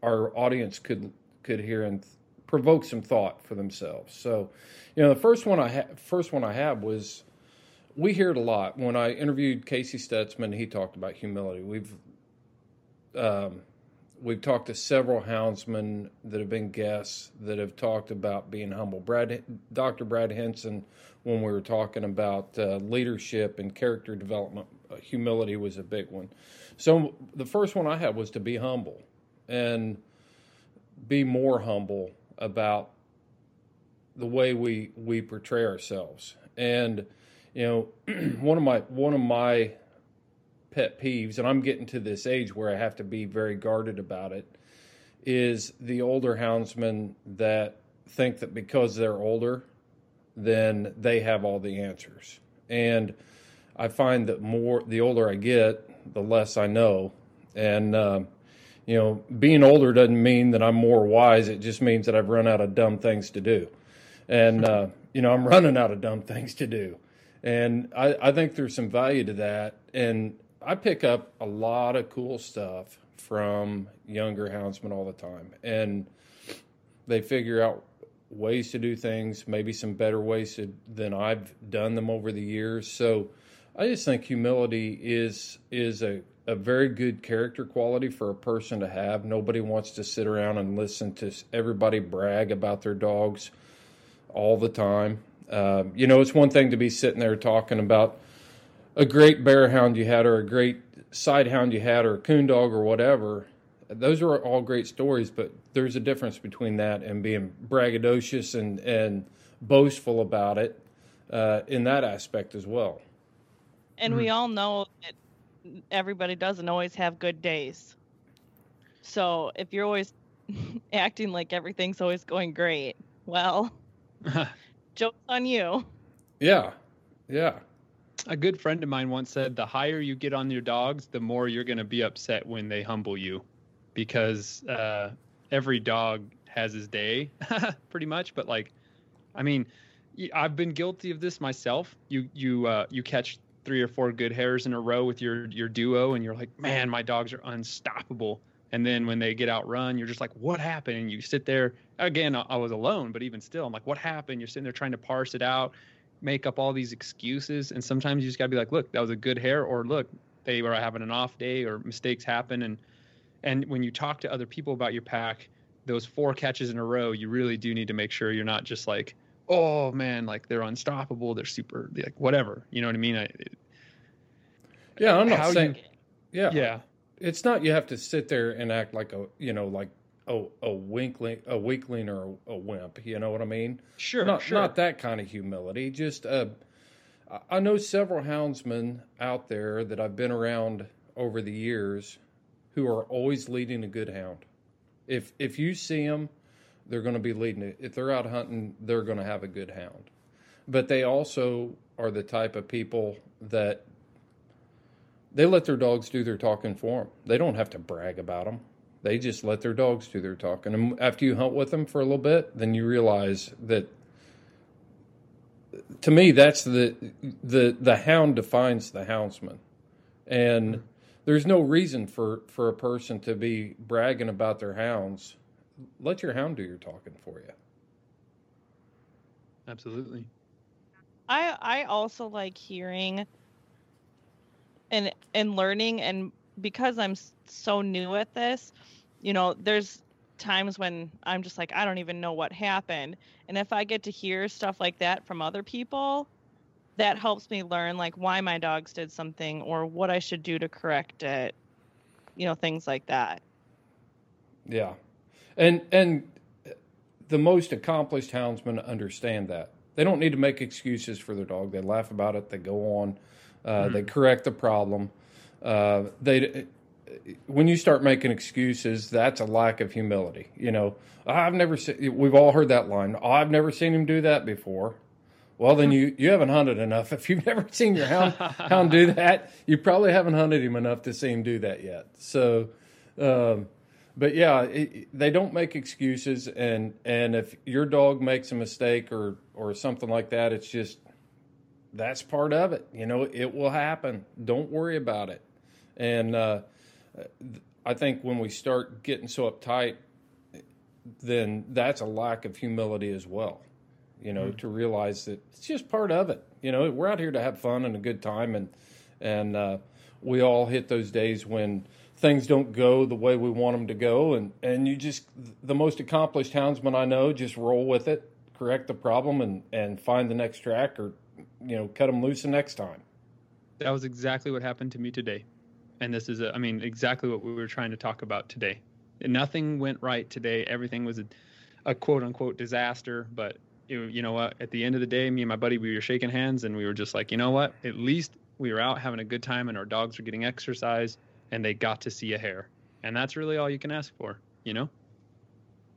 S2: our audience could could hear and provoke some thought for themselves. So, you know, the first one I ha- first one I had was we hear it a lot. When I interviewed Casey Stutzman, he talked about humility. We've um, we've talked to several houndsmen that have been guests that have talked about being humble. Brad, Dr. Brad Henson, when we were talking about uh, leadership and character development, uh, humility was a big one. So the first one I had was to be humble and be more humble about the way we we portray ourselves. And you know, one of my one of my pet peeves, and I'm getting to this age where I have to be very guarded about it, is the older houndsmen that think that because they're older, then they have all the answers. And I find that more the older I get, the less I know. And um, you know, being older doesn't mean that I'm more wise. It just means that I've run out of dumb things to do. And, uh, you know, I'm running out of dumb things to do. And I, I think there's some value to that. And I pick up a lot of cool stuff from younger houndsmen all the time. And they figure out ways to do things, maybe some better ways to, than I've done them over the years. So I just think humility is is a, a very good character quality for a person to have. Nobody wants to sit around and listen to everybody brag about their dogs all the time. Uh, you know, it's one thing to be sitting there talking about a great bear hound you had, or a great side hound you had, or a coon dog, or whatever. Those are all great stories, but there's a difference between that and being braggadocious and, and boastful about it uh, in that aspect as well.
S8: And we all know that everybody doesn't always have good days. So if you're always acting like everything's always going great, well, joke's on you.
S2: Yeah, yeah.
S9: A good friend of mine once said, "The higher you get on your dogs, the more you're going to be upset when they humble you, because uh, every dog has his day, pretty much. But like, I mean, I've been guilty of this myself. You you uh, you catch three or four good hares in a row with your your duo, and you're like, man, my dogs are unstoppable. And then when they get outrun, you're just like, what happened? And you sit there again. I I was alone, but even still, I'm like, what happened? You're sitting there trying to parse it out, make up all these excuses, and sometimes you just gotta be like, look, that was a good hare, or look, they were having an off day, or mistakes happen, and And when you talk to other people about your pack, those four catches in a row, you really do need to make sure you're not just like, oh man, like they're unstoppable, they're super, like whatever. You know what I mean? I, it,
S2: Yeah, I'm not saying.
S9: you-
S2: yeah,
S9: yeah,
S2: It's not you have to sit there and act like a you know like a a winkling a weakling or a, a wimp. You know what I mean?
S9: sure,
S2: not
S9: sure.
S2: not that kind of humility. Just uh, I- I know several houndsmen out there that I've been around over the years who are always leading a good hound. If if you see them, they're going to be leading it. If they're out hunting, they're going to have a good hound. But they also are the type of people that they let their dogs do their talking for them. They don't have to brag about them. They just let their dogs do their talking. And after you hunt with them for a little bit, then you realize that to me that's the the the hound defines the houndsman. And there's no reason for for a person to be bragging about their hounds. Let your hound do your talking for you.
S9: Absolutely.
S8: I I also like hearing and and learning and because I'm so new at this, you know, there's times when I'm just like I don't even know what happened. And if I get to hear stuff like that from other people, that helps me learn like why my dogs did something or what I should do to correct it. You know, things like that.
S2: Yeah, and and the most accomplished houndsmen understand that they don't need to make excuses for their dog. They laugh about it. They go on. Uh, They correct the problem. Uh, they when you start making excuses, that's a lack of humility. You know, I've never seen. We've all heard that line. Oh, I've never seen him do that before. Well, then you, you haven't hunted enough. If you've never seen your hound hound do that, you probably haven't hunted him enough to see him do that yet. So, um, but yeah, it, they don't make excuses, and and if your dog makes a mistake or or something like that, it's just that's part of it. You know, it will happen. Don't worry about it. And uh, I think when we start getting so uptight, then that's a lack of humility as well. You know, to realize that it's just part of it. You know, we're out here to have fun and a good time, and and uh, we all hit those days when things don't go the way we want them to go, and and you just the most accomplished houndsman I know just roll with it, correct the problem, and and find the next track, or you know, cut them loose the next time.
S9: That was exactly what happened to me today. And this is, a, I mean, exactly what we were trying to talk about today. Nothing went right today. Everything was a, a quote unquote disaster. But you, you know what? At the end of the day, me and my buddy, we were shaking hands and we were just like, you know what? At least we were out having a good time and our dogs were getting exercise and they got to see a hare. And that's really all you can ask for, you know?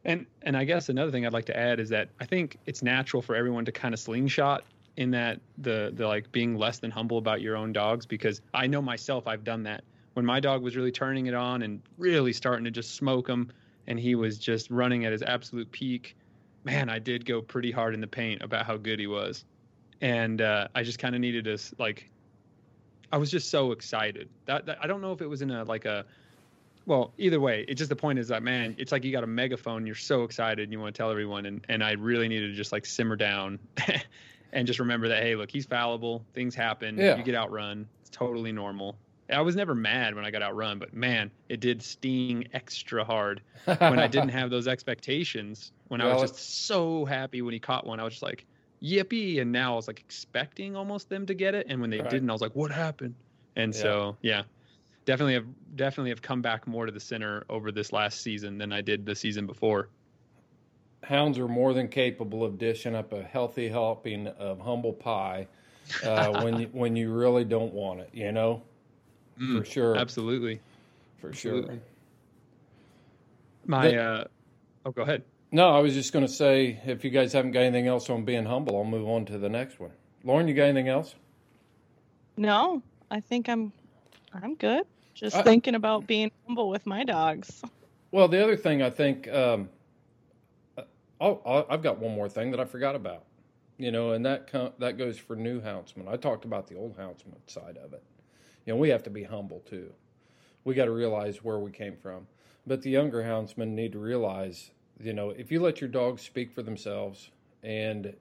S9: And and I guess another thing I'd like to add is that I think it's natural for everyone to kind of slingshot in that the the like being less than humble about your own dogs because I know myself I've done that when my dog was really turning it on and really starting to just smoke him and he was just running at his absolute peak man I did go pretty hard in the paint about how good he was and uh, I just kind of needed to like I was just so excited that, that I don't know if it was in a like a well either way it just the point is that man it's like you got a megaphone you're so excited and you want to tell everyone and, and I really needed to just like simmer down and just remember that hey look he's fallible things happen
S2: Yeah.
S9: you get outrun it's totally normal i was never mad when i got outrun but man it did sting extra hard when i didn't have those expectations when i was just so happy when he caught one i was just like yippee and now i was like expecting almost them to get it and when they
S2: Right.
S9: didn't i was like what happened and
S2: Yeah.
S9: so yeah definitely have definitely have come back more to the center over this last season than i did the season before
S2: hounds are more than capable of dishing up a healthy helping of humble pie uh, when you, when you really don't want it. You know, for sure,
S9: absolutely
S2: for sure.
S9: my
S2: The-
S9: uh oh go ahead
S2: No, I was just going to say if you guys haven't got anything else on being humble, I'll move on to the next one. Lauren, you got anything else?
S8: No, I think I'm I'm good. Just
S2: I-
S8: thinking about being humble with my dogs.
S2: Well, the other thing I think, um, I'll, I'll, I've got one more thing that I forgot about. You know, and that co- that goes for new houndsmen. I talked about the old houndsman side of it. You know, we have to be humble too. We got to realize where we came from. But the younger houndsmen need to realize, you know, if you let your dogs speak for themselves and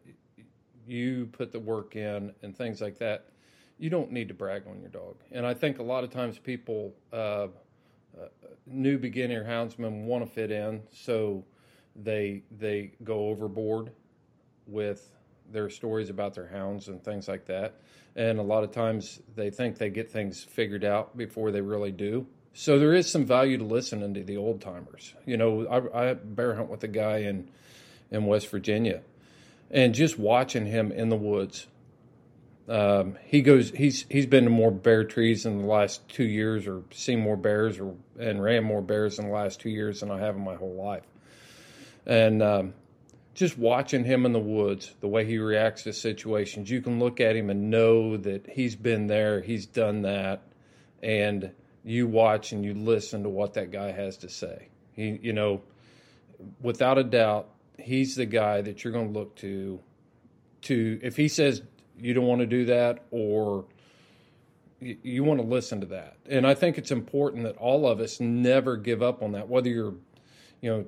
S2: you put the work in and things like that, you don't need to brag on your dog. And I think a lot of times people uh, uh, new beginner houndsmen want to fit in, so they they go overboard with their stories about their hounds and things like that. And a lot of times they think they get things figured out before they really do. So there is some value to listening to the old timers. You know, I, I bear hunt with a guy in in West Virginia, and just watching him in the woods. Um, he goes. He's he's been to more bear trees in the last two years, or seen more bears, or and ran more bears in the last two years than I have in my whole life. And um, just watching him in the woods, the way he reacts to situations, you can look at him and know that he's been there, he's done that, and you watch and you listen to what that guy has to say. He, you know, without a doubt, he's the guy that you're going to look to. To if he says you don't want to do that, or you, you want to listen to that, and I think it's important that all of us never give up on that. Whether you're, you know,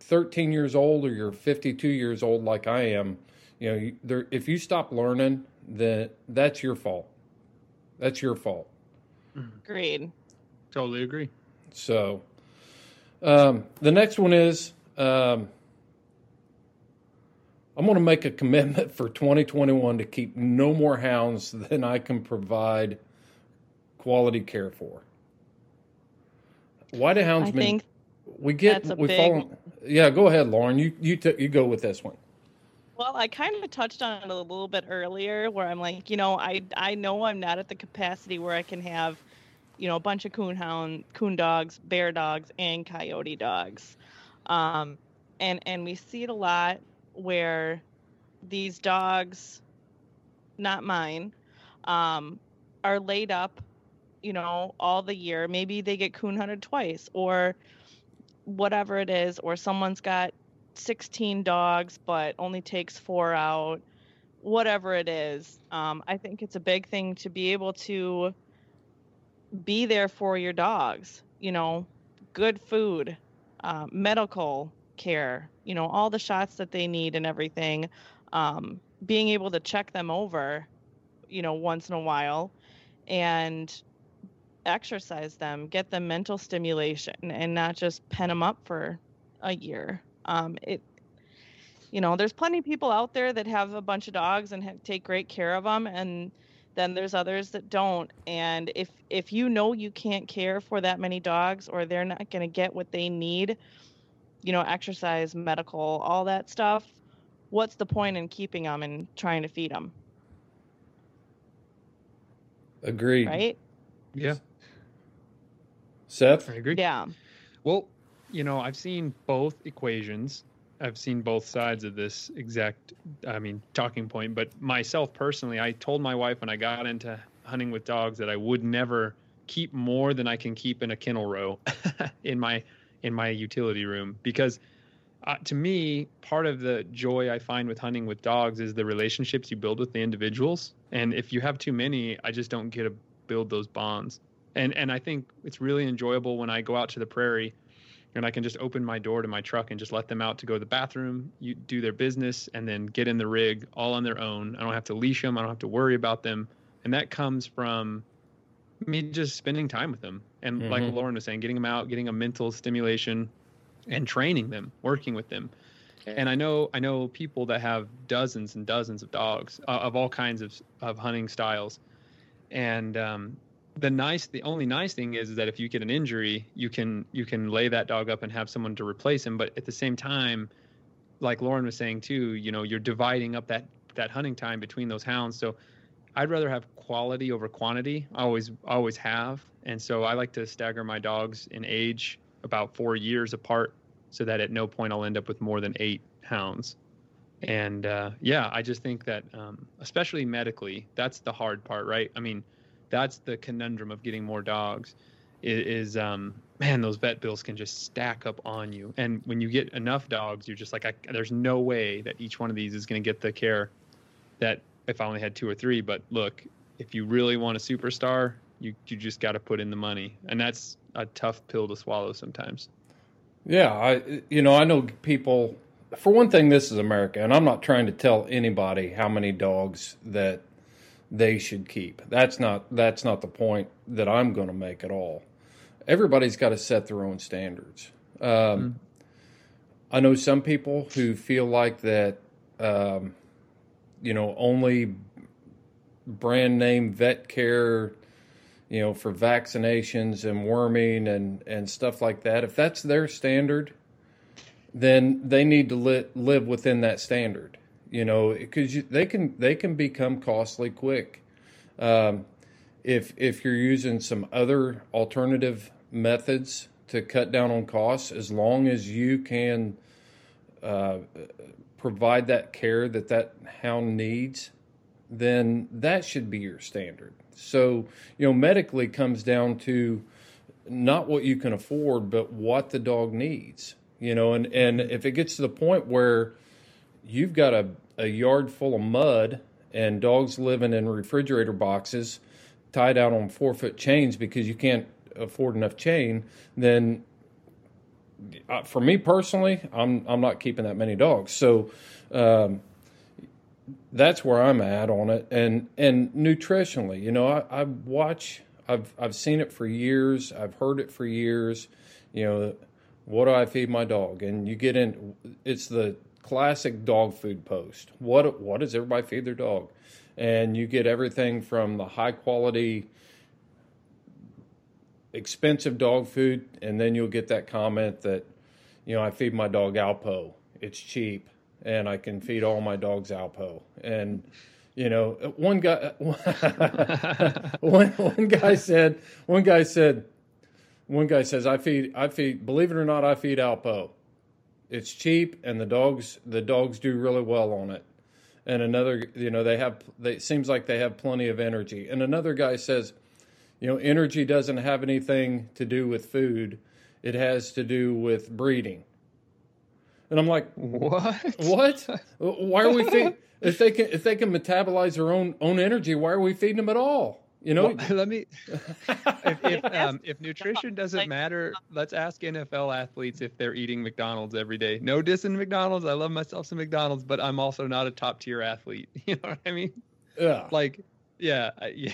S2: 13 years old or you're 52 years old like I am, you know, there, if you stop learning, then that's your fault. That's your fault.
S8: Agreed.
S9: Totally agree.
S2: So, um, the next one is um, I'm going to make a commitment for 2021 to keep no more hounds than I can provide quality care for. Why do hounds?
S8: I think
S2: we get
S8: that's a
S2: we
S8: big-
S2: fall. Yeah, go ahead, Lauren. You you t- you go with this one.
S8: Well, I kind of touched on it a little bit earlier, where I'm like, you know, I I know I'm not at the capacity where I can have, you know, a bunch of coon hound, coon dogs, bear dogs, and coyote dogs, um, and and we see it a lot where these dogs, not mine, um, are laid up, you know, all the year. Maybe they get coon hunted twice, or whatever it is, or someone's got 16 dogs but only takes four out, whatever it is. Um, I think it's a big thing to be able to be there for your dogs, you know, good food, uh, medical care, you know, all the shots that they need and everything. Um, being able to check them over, you know, once in a while and exercise them, get them mental stimulation, and not just pen them up for a year. Um, it, you know, there's plenty of people out there that have a bunch of dogs and take great care of them, and then there's others that don't. And if if you know you can't care for that many dogs, or they're not going to get what they need, you know, exercise, medical, all that stuff. What's the point in keeping them and trying to feed them,
S2: Agreed.
S8: right?
S9: Yeah,
S2: Seth.
S9: I agree.
S8: Yeah.
S9: Well, you know, I've seen both equations. I've seen both sides of this exact, I mean, talking point. But myself personally, I told my wife when I got into hunting with dogs that I would never keep more than I can keep in a kennel row in my in my utility room because uh, to me, part of the joy I find with hunting with dogs is the relationships you build with the individuals. And if you have too many, I just don't get to build those bonds. And and I think it's really enjoyable when I go out to the prairie and I can just open my door to my truck and just let them out to go to the bathroom, you do their business, and then get in the rig all on their own. I don't have to leash them. I don't have to worry about them. And that comes from me just spending time with them. And like
S2: Mhm.
S9: Lauren was saying, getting them out, getting a mental stimulation and training them, working with them. And I know I know people that have dozens and dozens of dogs uh, of all kinds of of hunting styles. And um, the nice the only nice thing is, that if you get an injury, you can you can lay that dog up and have someone to replace him. But at the same time, like Lauren was saying too, you know, you're dividing up that that hunting time between those hounds. So I'd rather have quality over quantity. I always always have, and so I like to stagger my dogs in age about four years apart, so that at no point I'll end up with more than eight hounds. And uh, yeah, I just think that, um, especially medically, that's the hard part, right? I mean, that's the conundrum of getting more dogs. Is, um, man, those vet bills can just stack up on you. And when you get enough dogs, you're just like, I, there's no way that each one of these is going to get the care that if I only had two or three. But look, if you really want a superstar, you you just got to put in the money, and that's a tough pill to swallow sometimes.
S2: Yeah, I you know I know people. For one thing, this is America, and I'm not trying to tell anybody how many dogs that they should keep. That's not that's not the point that I'm going to make at all. everybody's got to set their own standards. Um, I know some people who feel like that, um, you know, only brand name vet care, you know, for vaccinations and worming and, and stuff like that. If that's their standard, then they need to li- live within that standard, you know, because they can they can become costly quick. Um, if if you're using some other alternative methods to cut down on costs, as long as you can uh, provide that care that that hound needs, then that should be your standard. So you know, medically comes down to not what you can afford, but what the dog needs. You know, and and if it gets to the point where you've got a, a yard full of mud and dogs living in refrigerator boxes tied out on four foot chains because you can't afford enough chain, then uh, for me personally, I'm I'm not keeping that many dogs. So um, that's where I'm at on it. And and nutritionally, you know, I, I watch. I've I've seen it for years. I've heard it for years. You know, what do I feed my dog? And you get in. It's the classic dog food post. What what does everybody feed their dog? And you get everything from the high quality expensive dog food, and then you'll get that comment that, you know, I feed my dog Alpo. It's cheap, and I can feed all my dogs Alpo. And you know, one guy, one one guy said, one guy said, one guy says, I feed, I feed. Believe it or not, I feed Alpo. It's cheap, and the dogs, the dogs do really well on it. And another, you know, they have. They, it seems like they have plenty of energy. And another guy says, you know, energy doesn't have anything to do with food. It has to do with breeding. And I'm like,
S9: what?
S2: What? Why are we feeding? if they can, if they can metabolize their own own energy, why are we feeding them at all? You know,
S9: Well, let me. if if, um, if nutrition doesn't matter, let's ask NFL athletes if they're eating McDonald's every day. No dissing McDonald's. I love myself some McDonald's, but I'm also not a top tier athlete. You know what I mean?
S2: yeah,
S9: Like, yeah, yeah.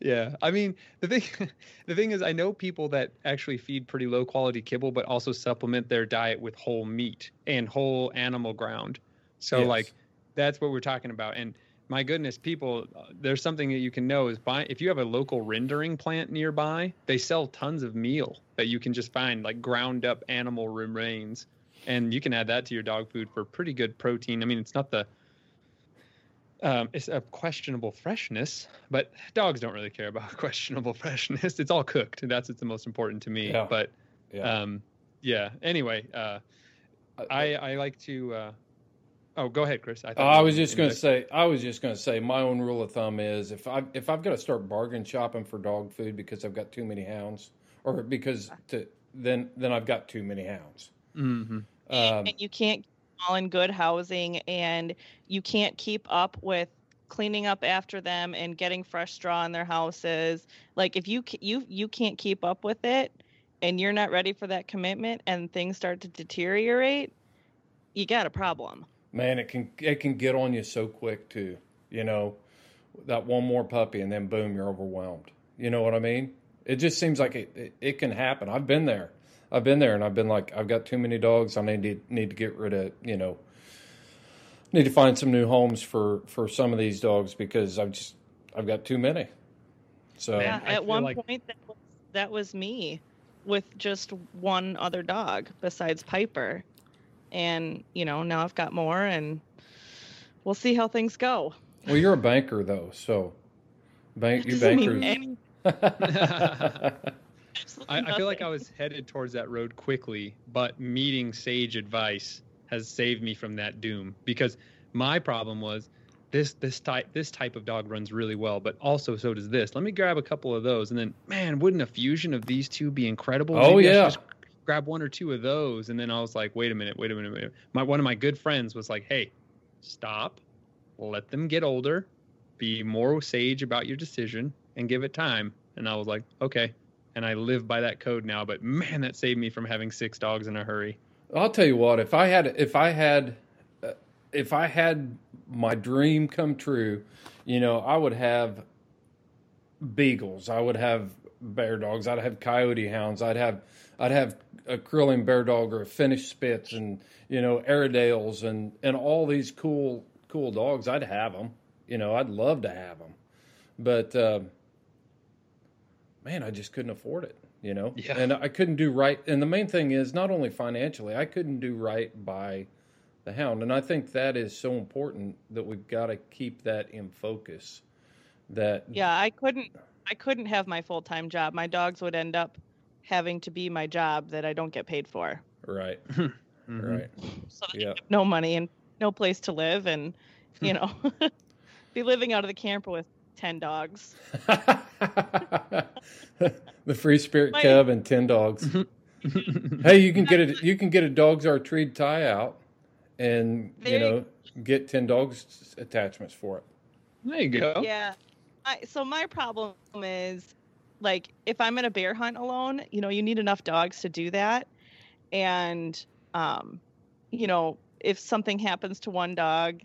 S9: yeah, I mean the thing, the thing is, I know people that actually feed pretty low quality kibble, but also supplement their diet with whole meat and whole animal ground. So
S2: Yes.
S9: like, that's what we're talking about. And my goodness, people, uh, there's something that you can know is buy if you have a local rendering plant nearby, they sell tons of meal that you can just find like ground up animal remains, and you can add that to your dog food for pretty good protein. I mean, it's not the um, it's a questionable freshness, but dogs don't really care about questionable freshness. It's all cooked, and that's what's the most important to me.
S2: Yeah.
S9: But
S2: yeah.
S9: um, yeah. Anyway, uh, I I like to. Uh, oh, go ahead, Chris. thought
S2: Uh, I was just going to say, I was just going to say, my own rule of thumb is if I if I've got to start bargain shopping for dog food because I've got too many hounds, or because to then then I've got too many hounds.
S9: Mhm.
S2: Um,
S8: and you can't keep all in good housing and you can't keep up with cleaning up after them and getting fresh straw in their houses like if you you you can't keep up with it and you're not ready for that commitment and things start to deteriorate you got a problem
S2: man, it can it can get on you so quick too. You know, that one more puppy and then boom, you're overwhelmed. You know what I mean? It just seems like it, it, it can happen. I've been there. I've been there, and I've been like, I've got too many dogs. I need to need to get rid of. You know, need to find some new homes for for some of these dogs because I've just I've got too many. So
S8: yeah at one
S9: like-
S8: point that was, that was me with just one other dog besides piper and you know now i've got more and we'll see how things go
S2: well, you're a banker though, so bank you
S8: Doesn't mean
S2: bankers.
S8: any-
S9: I, I feel like I was headed towards that road quickly, but meeting sage advice has saved me from that doom because my problem was this this type this type of dog runs really well, but also so does this. Let me grab a couple of those, and then man, wouldn't a fusion of these two be incredible?
S2: Oh,
S9: Maybe
S2: yeah.
S9: just grab one or two of those, and then I was like, wait a minute, wait a minute, wait a minute. My one of my good friends was like, hey, stop, let them get older, be more sage about your decision, and give it time. And I was like, okay. And I live by that code now. But man, that saved me from having six dogs in a hurry.
S2: I'll tell you what. If I had, if I had, uh, if I had my dream come true, you know, I would have beagles. I would have bear dogs. I'd have coyote hounds. I'd have I'd have a Karelian bear dog or a Finnish Spitz and you know Airedales and and all these cool cool dogs. I'd have them. You know, I'd love to have them, but uh, man, I just couldn't afford it. You know,
S9: Yeah.
S2: and I couldn't do right. And the main thing is not only financially, I couldn't do right by the hound, and I think that is so important that we've got to keep that in focus. That
S8: Yeah, I couldn't I couldn't have my full-time job. My dogs would end up having to be my job that I don't get paid for.
S2: right,
S9: Mhm.
S2: right,
S8: So
S2: yeah.
S8: no money and no place to live and you know be living out of the camper with 10 dogs.
S2: the free spirit
S8: My-
S2: cub and ten dogs. hey, you can get a you can get a dog's are treed tie out, and you
S8: There-
S2: know get ten dogs attachments for it.
S9: There you go.
S8: Yeah. I, so my problem is like if I'm in a bear hunt alone, you know, you need enough dogs to do that. And um, you know, if something happens to one dog,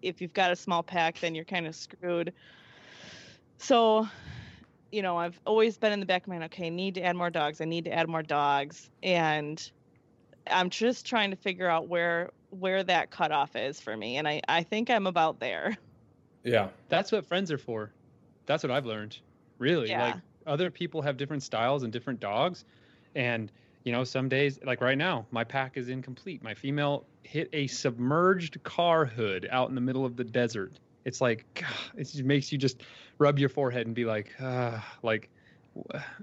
S8: if you've got a small pack, then you're kind of screwed. So, you know, I've always been in the back of my mind, okay, I need to add more dogs. I need to add more dogs. And I'm just trying to figure out where where that cutoff is for me. And I, I think I'm about there.
S2: Yeah,
S9: That's what friends are for. That's what I've learned. Really,
S8: Yeah.
S9: like other people have different styles and different dogs, and you know, some days, like right now, my pack is incomplete. My female hit a submerged car hood out in the middle of the desert. It's like, it just makes you just rub your forehead and be like, ah, like.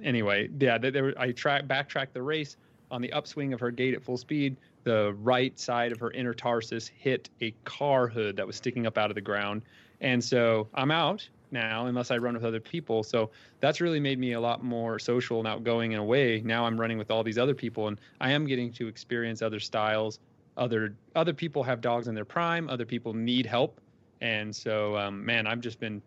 S9: Anyway, yeah, there, I track backtracked the race on the upswing of her gait at full speed. The right side of her inner tarsus hit a car hood that was sticking up out of the ground, and so I'm out now unless I run with other people. So that's really made me a lot more social and outgoing in a way. Now I'm running with all these other people and I am getting to experience other styles. Other other people have dogs in their prime, other people need help. And so um, man, I've just been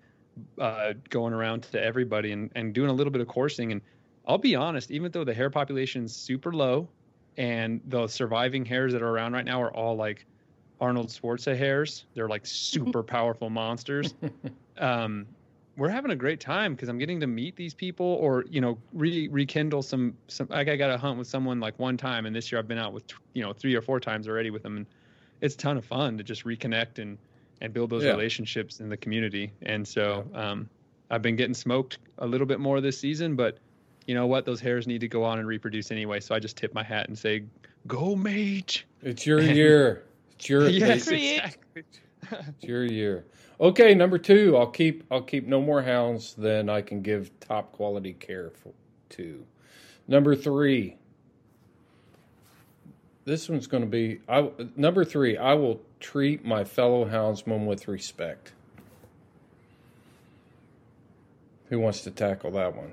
S9: uh, going around to everybody and, and doing a little bit of coursing and I'll be honest, even though the hare population is super low and the surviving hares that are around right now are all like Arnold Schwarzenegger hares. They're like super powerful monsters. Um, we're having a great time because I'm getting to meet these people, or you know, re- rekindle some some. Like I got to hunt with someone like one time, and this year I've been out with you know three or four times already with them, and it's a ton of fun to just reconnect and and build those
S2: Yeah.
S9: relationships in the community. And so um, I've been getting smoked a little bit more this season, but you know what? Those hares need to go on and reproduce anyway. So I just tip my hat and say, "Go, mate!"
S2: it's your year. It's your
S9: yes,
S2: it's,
S9: exactly.
S2: it's your year. Okay, number two. I'll keep I'll keep no more hounds than I can give top quality care for, to. Number three. This one's going to be I number three. I will treat my fellow houndsman with respect. Who wants to tackle that one?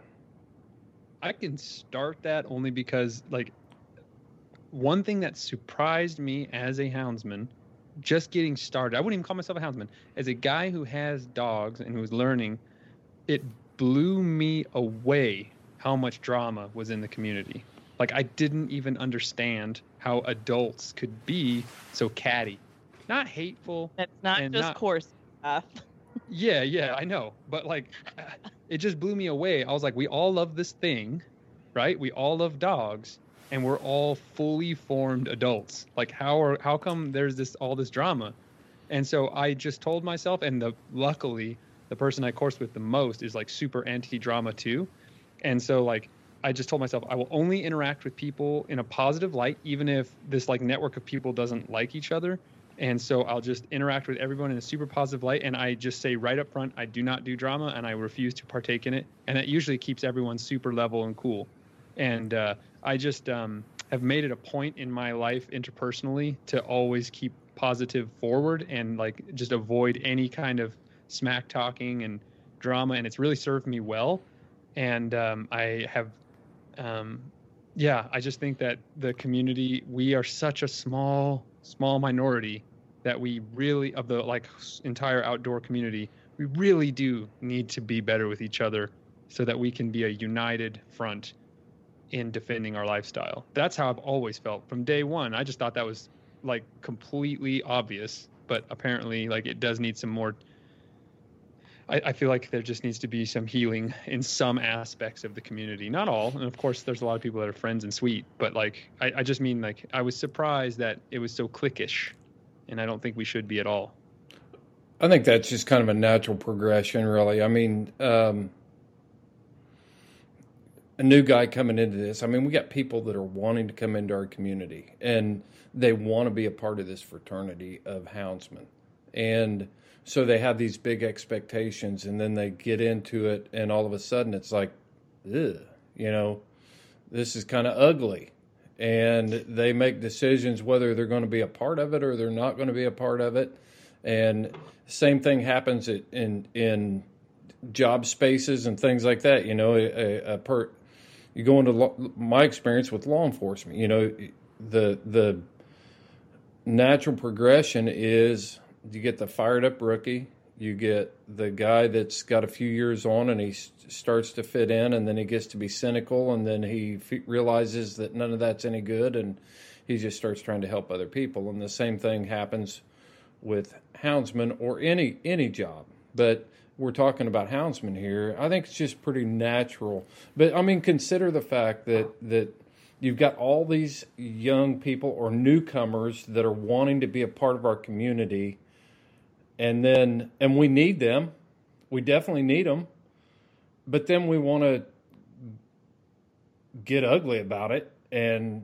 S9: I can start that only because, like, one thing that surprised me as a houndsman, just getting started, I wouldn't even call myself a houndsman, as a guy who has dogs and who's learning, it blew me away how much drama was in the community. Like, I didn't even understand how adults could be so catty. Not hateful,
S8: It's not just
S9: not-
S8: course stuff.
S9: yeah, yeah, I know. But like it just blew me away. I was like, we all love this thing, right? We all love dogs and we're all fully formed adults. Like how are how come there's this all this drama? And so I just told myself and the luckily the person I course with the most is like super anti-drama too. And so like I just told myself I will only interact with people in a positive light even if this like network of people doesn't like each other and so I'll just interact with everyone in a super positive light. And I just say right up front, I do not do drama and I refuse to partake in it. And that usually keeps everyone super level and cool. And uh, I just um, have made it a point in my life interpersonally to always keep positive forward and like just avoid any kind of smack talking and drama. And it's really served me well. And um, I have um, yeah, I just think that the community, we are such a small, small minority that we really, of the like entire outdoor community, we really do need to be better with each other so that we can be a united front in defending our lifestyle. That's how I've always felt from day one. I just thought that was like completely obvious, but apparently, like, it does need some more. I, I feel like there just needs to be some healing in some aspects of the community. Not all, and of course, there's a lot of people that are friends and sweet. But like, I, I just mean like, I was surprised that it was so cliquish, and I don't think we should be at all.
S2: I think that's just kind of a natural progression, really. I mean, um, a new guy coming into this. I mean, we got people that are wanting to come into our community and they want to be a part of this fraternity of houndsmen. And so they have these big expectations and then they get into it and all of a sudden it's like, ugh, you know, this is kind of ugly. And they make decisions whether they're going to be a part of it or they're not going to be a part of it. And same thing happens in in job spaces and things like that. You know, a, a per, you go into my experience with law enforcement. You know, the the natural progression is you get the fired up rookie, you get the guy that's got a few years on and he starts to fit in, and then he gets to be cynical, and then he f- realizes that none of that's any good, and he just starts trying to help other people. And the same thing happens with houndsmen or any any job, but we're talking about houndsmen here. I think it's just pretty natural. But I mean, consider the fact that that you've got all these young people or newcomers that are wanting to be a part of our community, and then and we need them. We definitely need them, but then we want to get ugly about it and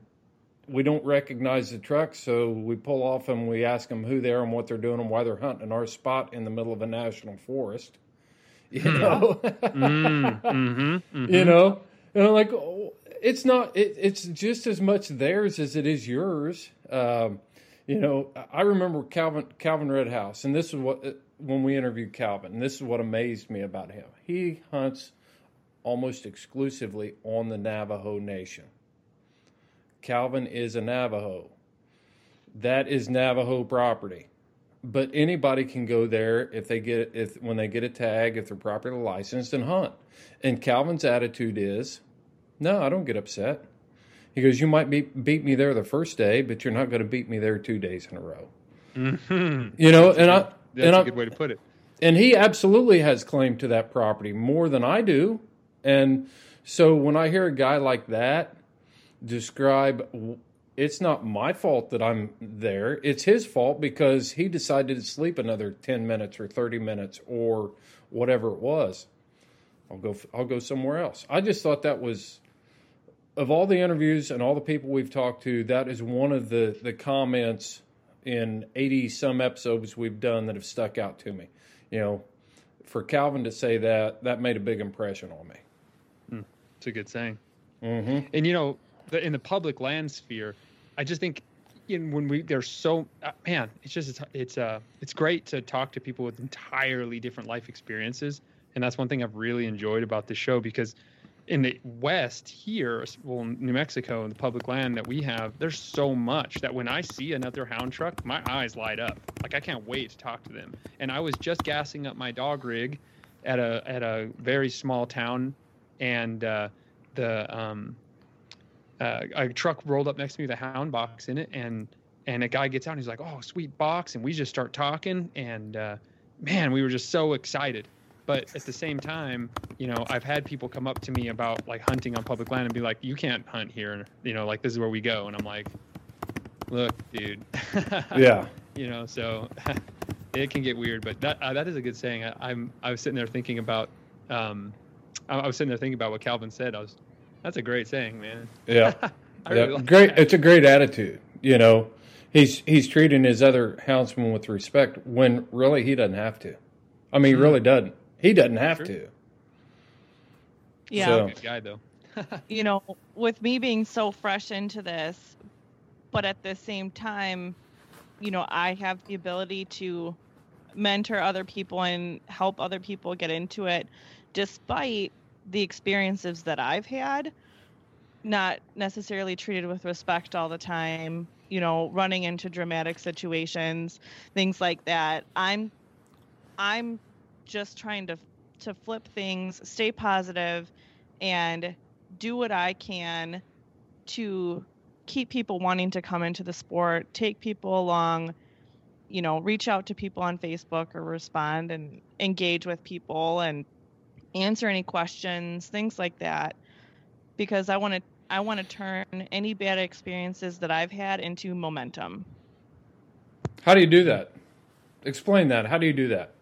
S2: we don't recognize the truck, so we pull off and we ask them who they are and what they're doing and why they're hunting our spot in the middle of a national forest. You
S9: Hmm.
S2: know,
S9: Mm, mhm, mhm.
S2: you know, and I'm like, oh, it's not. It, it's just as much theirs as it is yours. Um, you know, I remember Calvin Calvin Redhouse, and this is what when we interviewed Calvin, and this is what amazed me about him. He hunts almost exclusively on the Navajo Nation. Calvin is a Navajo. That is Navajo property. But anybody can go there if they get if when they get a tag, if they're properly licensed and hunt. And Calvin's attitude is, no, I don't get upset. He goes, you might beat beat me there the first day, but you're not going to beat me there two days in a row.
S9: Mhm.
S2: You know,
S9: That's
S2: and
S9: a
S2: I
S9: that's
S2: and
S9: a
S2: I,
S9: good way to put it.
S2: and he absolutely has claim to that property more than I do. And so when I hear a guy like that describe, it's not my fault that I'm there. It's his fault because he decided to sleep another 10 minutes or 30 minutes or whatever it was. I'll go, I'll go somewhere else. I just thought that was, of all the interviews and all the people we've talked to, that is one of the, the comments in 80 some episodes we've done that have stuck out to me. You know, for Calvin to say that, that made a big impression on me.
S9: It's a good saying.
S2: Mm-hmm.
S9: And you know, the, in the public land sphere, I just think in, when we there's so uh, man, it's just it's it's uh it's great to talk to people with entirely different life experiences, and that's one thing I've really enjoyed about this show because in the West here, well, New Mexico and the public land that we have, there's so much that when I see another hound truck, my eyes light up. Like I can't wait to talk to them. And I was just gassing up my dog rig at a at a very small town, and uh, the um, uh, a truck rolled up next to me with a hound box in it, and and a guy gets out and he's like, "Oh, sweet box," and we just start talking, and uh, man, we were just so excited. But at the same time, you know, I've had people come up to me about like hunting on public land and be like, "You can't hunt here," you know, like this is where we go, and I'm like, "Look, dude."
S2: Yeah.
S9: You know, so it can get weird, but that uh, that is a good saying. I, I'm I was sitting there thinking about, um, I, I was sitting there thinking about what Calvin said. I was, that's a great saying, man.
S2: Yeah. Yeah.
S9: really like
S2: great.
S9: that.
S2: It's a great attitude. You know, he's he's treating his other houndsmen with respect when really he doesn't have to. I mean, he really mm-hmm. doesn't. He doesn't have to.
S8: Yeah.
S2: So-
S9: Good guy though.
S8: you know, with me being so fresh into this, but at the same time, you know, I have the ability to mentor other people and help other people get into it despite the experiences that I've had, not necessarily treated with respect all the time, you know, running into dramatic situations, things like that. I'm I'm just trying to to flip things, stay positive and do what I can to keep people wanting to come into the sport, take people along, you know, reach out to people on Facebook or respond and engage with people and answer any questions, things like that. Because I want to I want to turn any bad experiences that I've had into momentum.
S2: How do you do that? Explain that. How do you do that?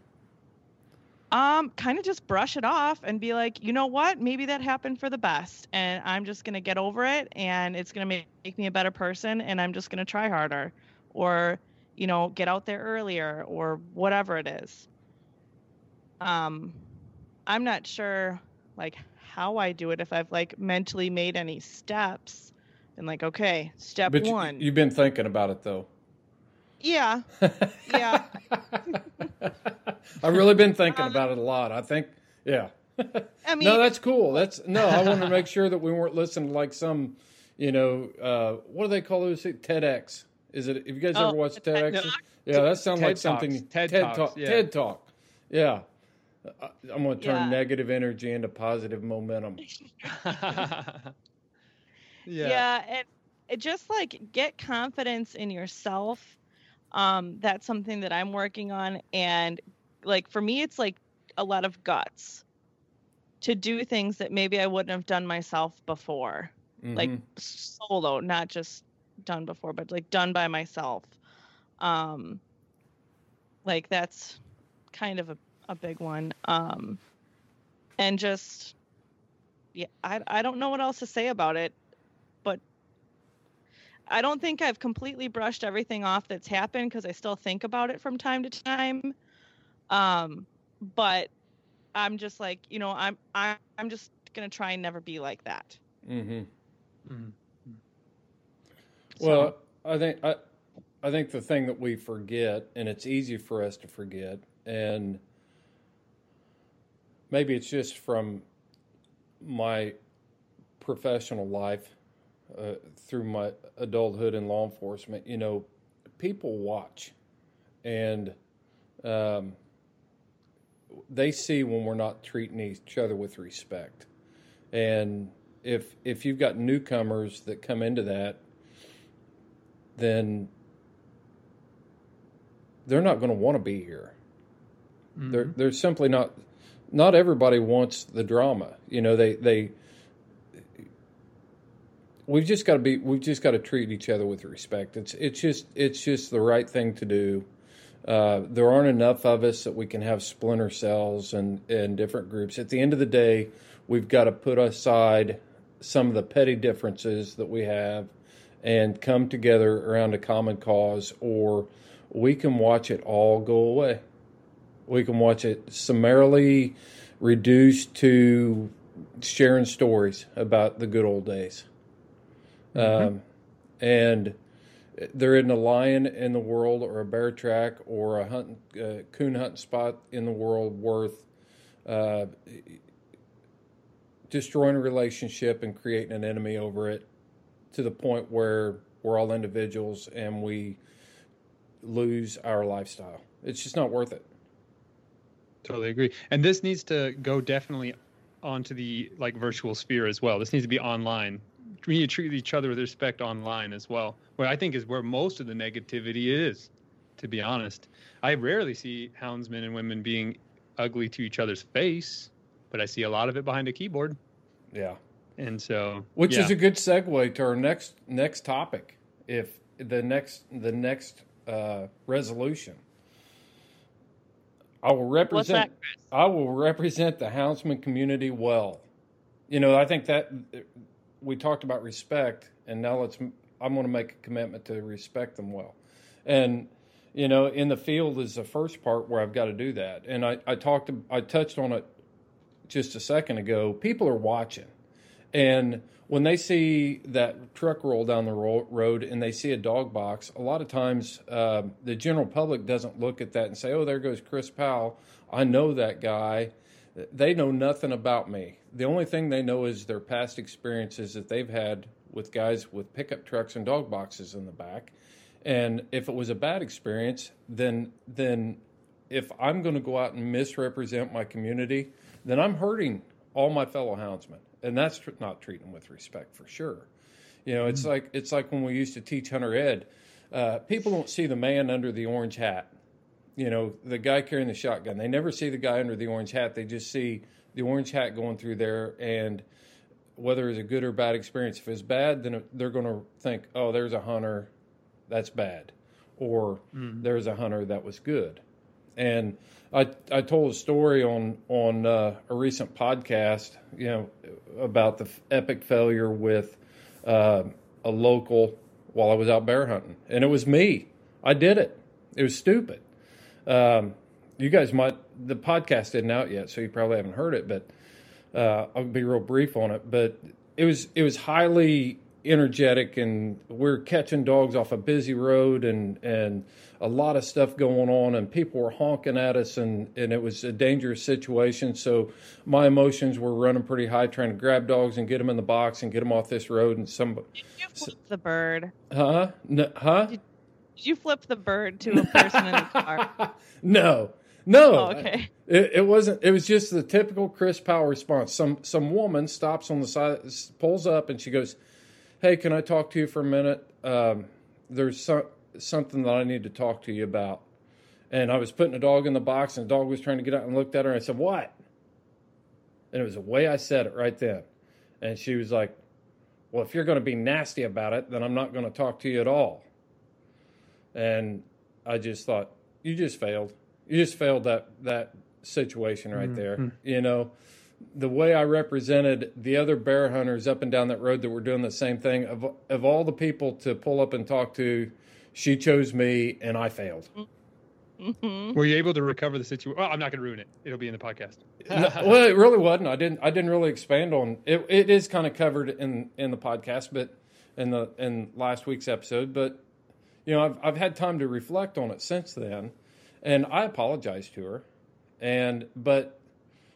S8: Um, kind of just brush it off and be like, you know what? Maybe that happened for the best, and I'm just gonna get over it, and it's gonna make, make me a better person, and I'm just gonna try harder, or you know, get out there earlier, or whatever it is. Um, I'm not sure like how I do it if I've like mentally made any steps, and like, okay, step
S2: But
S8: one.
S2: you've been thinking about it though.
S8: yeah, yeah.
S2: I've really been thinking about it a lot. I think, yeah.
S8: I mean,
S2: no, that's cool. That's no. I wanted to make sure that we weren't listening to like some, you know, uh, what do they call those? TEDx. Is it? Have you guys
S8: Oh,
S2: ever watched
S8: a TED
S2: TEDx?
S8: Talk.
S2: Yeah, that sounds
S9: TED
S2: like something.
S9: Talks. TED
S2: Talk.
S9: Talks, yeah.
S2: TED Talk. Yeah. I- I'm going to turn
S8: Yeah.
S2: negative energy into positive momentum.
S8: yeah, Yeah, and it just like get confidence in yourself um that's something that i'm working on and like for me it's like a lot of guts to do things that maybe i wouldn't have done myself before like
S2: Mhm.
S8: solo not just done before but like done by myself um like that's kind of a, a big one um and just yeah I, I don't know what else to say about it but i don't think i've completely brushed everything off that's happened because i still think about it from time to time um but i'm just like you know i'm i'm, I'm just gonna try and never be like that
S2: Mm-hmm.
S9: Mhm.
S2: Well, I think I, I think the thing that we forget, and it's easy for us to forget, and maybe it's just from my professional life uh, through my adulthood in law enforcement. You know, people watch, and um, they see when we're not treating each other with respect, and if if you've got newcomers that come into that then they're not going to want to be here. They're they're simply not. Not everybody wants the drama. You know, they they. We've just got to be. We've just got to treat each other with respect. It's it's just it's just the right thing to do. Uh, there aren't enough of us that we can have splinter cells and and different groups. At the end of the day, we've got to put aside some of the petty differences that we have and come together around a common cause, or we can watch it all go away. We can watch it summarily reduced to sharing stories about the good old days. Um, and there isn't a lion in the world, or a bear track, or a hunt, uh, coon hunting spot in the world worth uh, destroying a relationship and creating an enemy over it to the point where we're all individuals and we lose our lifestyle. It's just not worth it.
S9: Totally agree. And this needs to go definitely onto the like virtual sphere as well. This needs to be online. We need to treat each other with respect online as well. Where I think is where most of the negativity is, to be honest. I rarely see houndsmen and women being ugly to each other's face, but I see a lot of it behind a keyboard.
S2: Yeah.
S9: And so
S2: Which
S9: yeah.
S2: is a good segue to our next next topic. If the next the next uh, resolution, I will represent.
S8: that?
S2: I will represent the houndsman community well. You know, I think that we talked about respect, and now let's. I'm going to make a commitment to respect them well, and you know, in the field is the first part where I've got to do that. And I, I talked, I touched on it just a second ago. People are watching, and when they see that truck roll down the ro- road and they see a dog box, a lot of times uh, the general public doesn't look at that and say, "Oh, there goes Chris Powell. I know that guy." They know nothing about me. The only thing they know is their past experiences that they've had with guys with pickup trucks and dog boxes in the back. And if it was a bad experience, then then if I'm going to go out and misrepresent my community, then I'm hurting all my fellow houndsmen, and that's tr- not treating them with respect for sure. You know, it's like it's like when we used to teach hunter ed. uh, people don't see the man under the orange hat. You know, the guy carrying the shotgun. They never see the guy under the orange hat. They just see the orange hat going through there, and whether it's a good or bad experience. If it's bad, then they're going to think, "Oh, there's a hunter, that's bad," or "There's a hunter that was good." And I I told a story on on uh, a recent podcast, you know, about the epic failure with uh, a local while I was out bear hunting, and it was me. I did it. It was stupid. Um, you guys might the podcast isn't out yet, so you probably haven't heard it, but uh, I'll be real brief on it. But it was it was highly energetic, and we're catching dogs off a busy road, and and a lot of stuff going on, and people were honking at us, and and it was a dangerous situation. So my emotions were running pretty high, trying to grab dogs and get them in the box and get them off this road, and some,
S8: You flipped the bird.
S2: huh, N- huh.
S8: Did you flip the bird to a person in the car?
S2: No, no.
S8: Oh, okay.
S2: It, it wasn't. It was just the typical Chris Powell response. Some some woman stops on the side, pulls up, and she goes, "Hey, can I talk to you for a minute? Um, there's some, something that I need to talk to you about." And I was putting a dog in the box, and the dog was trying to get out and looked at her. And I said, "What?" And it was the way I said it right then. And she was like, "Well, if you're going to be nasty about it, then I'm not going to talk to you at all." And I just thought, you just failed. You just failed that that situation right there. You know, the way I represented the other bear hunters up and down that road that were doing the same thing. Of of all the people to pull up and talk to, she chose me, and I failed. Mm-hmm.
S9: Were you able to recover the situation? Well, I'm not going to ruin it. It'll be in the podcast.
S2: No, well, it really wasn't. I didn't. I didn't really expand on it. It is kind of covered in in the podcast, but in the in last week's episode. But you know, I've I've had time to reflect on it since then, and I apologized to her, and but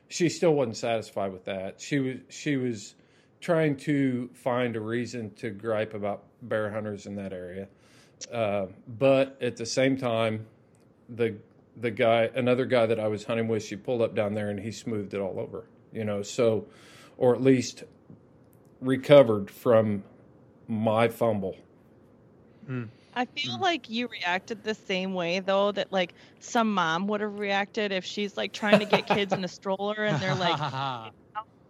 S2: she still wasn't satisfied with that. She was she was trying to find a reason to gripe about bear hunters in that area, uh, but at the same time, the the guy, another guy that I was hunting with, she pulled up down there and he smoothed it all over, you know, so, or at least recovered from my fumble.
S8: I feel like you reacted the same way though that like some mom would have reacted if she's like trying to get kids in a stroller and they're like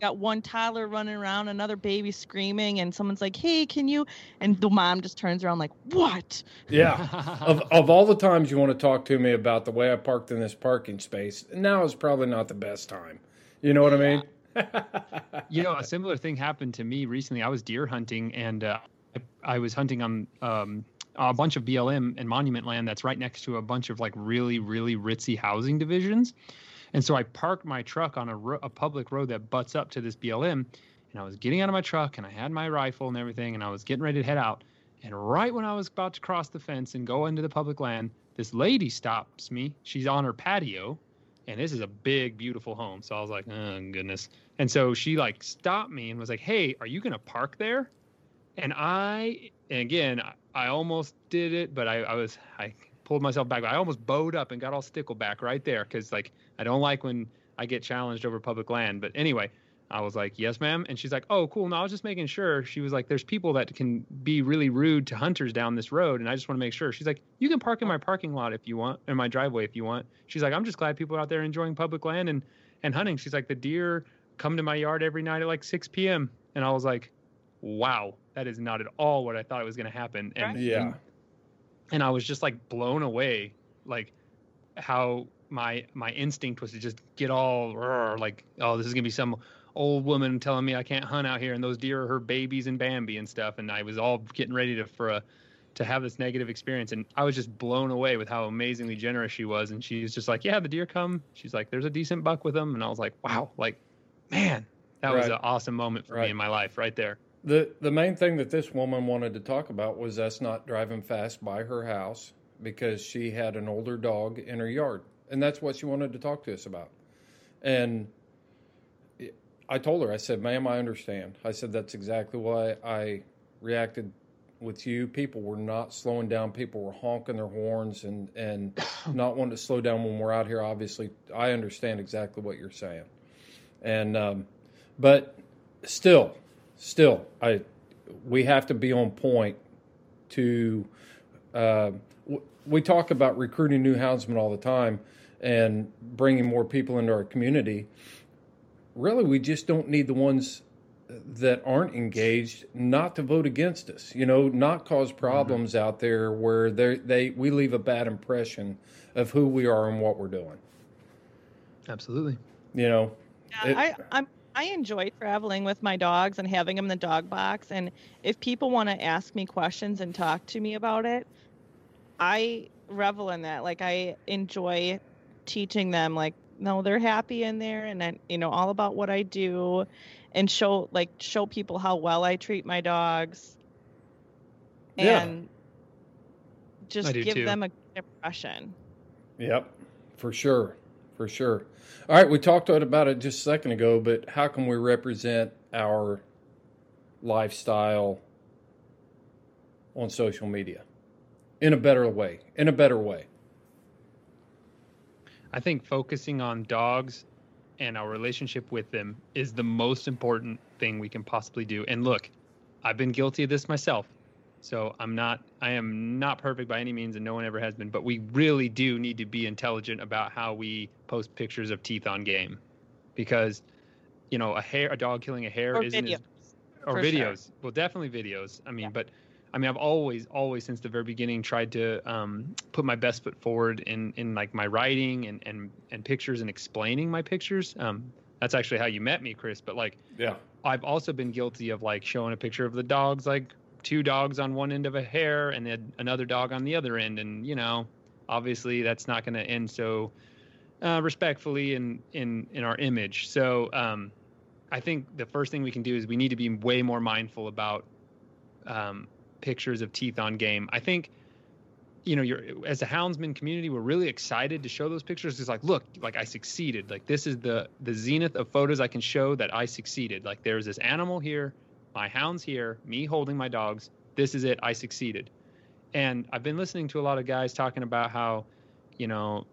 S8: got one toddler running around, another baby screaming, and someone's like, "Hey, can you?" And the mom just turns around like, "What?"
S2: Yeah. of, of all the times you want to talk to me about the way I parked in this parking space, now is probably not the best time. You know what I mean?
S9: you know, a similar thing happened to me recently. I was deer hunting, and uh, I, I was hunting on um, a bunch of BLM and monument land that's right next to a bunch of like really, really ritzy housing divisions. And so I parked my truck on a, ro- a public road that butts up to this BLM, and I was getting out of my truck, and I had my rifle and everything, and I was getting ready to head out. And right when I was about to cross the fence and go into the public land, this lady stops me. She's on her patio, and this is a big, beautiful home. So I was like, oh goodness. And so she like stopped me and was like, "Hey, are you gonna park there?" And I, and again, I, almost did it, but I, I was, I pulled myself back. I almost bowed up and got all stickleback right there because like I don't like when I get challenged over public land. But anyway, I was like, "Yes, ma'am," and she's like, "Oh, cool." No, I was just making sure. She was like, "There's people that can be really rude to hunters down this road, and I just want to make sure." She's like, "You can park in my parking lot if you want, in my driveway if you want." She's like, "I'm just glad people are out there enjoying public land and and hunting." She's like, "The deer come to my yard every night at like 6 p.m." And I was like, "Wow, that is not at all what I thought it was going to happen." And
S2: Yeah.
S9: and, and I was just like blown away, like how my my instinct was to just get all like, oh, this is gonna be some old woman telling me I can't hunt out here, and those deer are her babies and Bambi and stuff, and I was all getting ready to for a to have this negative experience, and I was just blown away with how amazingly generous she was, and she was just like, yeah, the deer come. She's like, there's a decent buck with them, and I was like, wow, like, man, that was an awesome moment for
S2: Right.
S9: me in my life right there.
S2: The the main thing that this woman wanted to talk about was us not driving fast by her house because she had an older dog in her yard, and that's what she wanted to talk to us about. And I told her, I said, "Ma'am, I understand." I said that's exactly why I reacted with you. People were not slowing down. People were honking their horns and and not wanting to slow down when we're out here. Obviously, I understand exactly what you're saying, and um, but still, still, I we have to be on point to Uh, w- we talk about recruiting new houndsmen all the time and bringing more people into our community. Really, we just don't need the ones that aren't engaged not to vote against us. You know, not cause problems out there where they they we leave a bad impression of who we are and what we're doing.
S9: Absolutely.
S2: You know,
S8: Yeah, I, I'm I enjoy traveling with my dogs and having them in the dog box. And if people want to ask me questions and talk to me about it, I revel in that. Like I enjoy teaching them. Like no, they're happy in there, and then you know all about what I do, and show like show people how well I treat my dogs,
S2: Yeah.
S8: and just
S9: do
S8: give
S9: too.
S8: them a good impression.
S2: Yep, for sure, for sure. All right, we talked about it just a second ago, but how can we represent our lifestyle on social media in a better way? In a better way.
S9: I think focusing on dogs and our relationship with them is the most important thing we can possibly do. And look, I've been guilty of this myself. So I'm not I am not perfect by any means and no one ever has been, but we really do need to be intelligent about how we post pictures of teeth on game. Because you know, a hare a dog killing a hare
S8: Or
S9: isn't
S8: videos,
S9: as or
S8: for sure.
S9: videos. Well, definitely videos. I mean, but I mean, I've always, always since the very beginning tried to um, put my best foot forward in, in like my writing and, and, and pictures and explaining my pictures. Um, that's actually how you met me, Chris. But like,
S2: Yeah.
S9: I've also been guilty of like showing a picture of the dogs, like two dogs on one end of a hare and then another dog on the other end. And, you know, obviously that's not going to end so uh, respectfully in, in, in our image. So um, I think the first thing we can do is we need to be way more mindful about um, pictures of teeth on game. I think, you know, you're as a houndsman community, we're really excited to show those pictures. It's like, look, like I succeeded. Like this is the the zenith of photos I can show that I succeeded. Like there's this animal here, my hound's here, me holding my dogs. This is it. I succeeded. And I've been listening to a lot of guys talking about how, you know,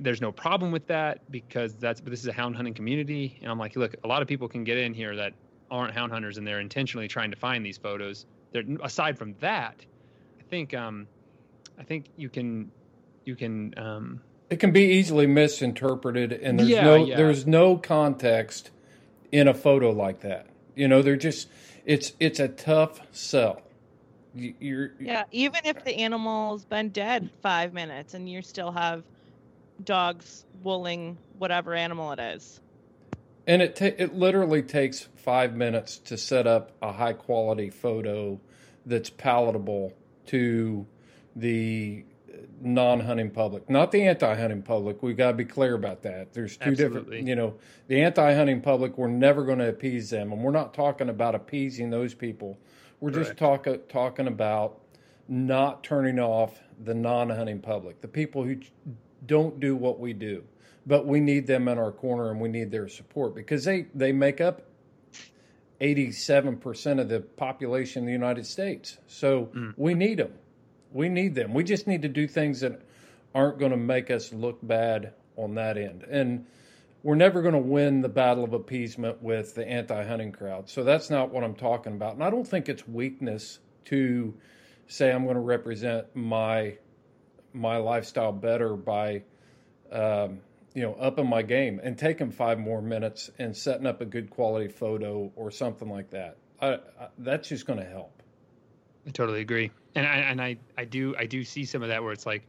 S9: there's no problem with that because that's but this is a hound hunting community and i'm like look a lot of people can get in here that aren't hound hunters and they're intentionally trying to find these photos they're aside from that i think um i think you can you can um
S2: It can be easily misinterpreted and there's
S9: Yeah,
S2: no
S9: yeah.
S2: there's no context in a photo like that. You know, they're just it's it's a tough sell. You- You're
S8: Yeah, even if the animal's been dead five minutes and you still have dogs wooling whatever animal it is.
S2: And it ta- it literally takes five minutes to set up a high quality photo that's palatable to the non hunting public, not the anti hunting public. We've got to be clear about that. There's two different, you know, the anti hunting public. We're never going to appease them, and we're not talking about appeasing those people. We're just talk, talking about not turning off the non hunting public, the people who don't do what we do. But we need them in our corner and we need their support because they, they make up 87% of the population in the United States. So mm. we need them. We need them. We just need to do things that aren't going to make us look bad on that end. And we're never going to win the battle of appeasement with the anti hunting crowd. So that's not what I'm talking about. And I don't think it's weakness to say I'm going to represent my my lifestyle better by um, you know upping my game and taking five more minutes and setting up a good quality photo or something like that. I, I, that's just going to help.
S9: I totally agree, and I and I I do I do see some of that where it's like,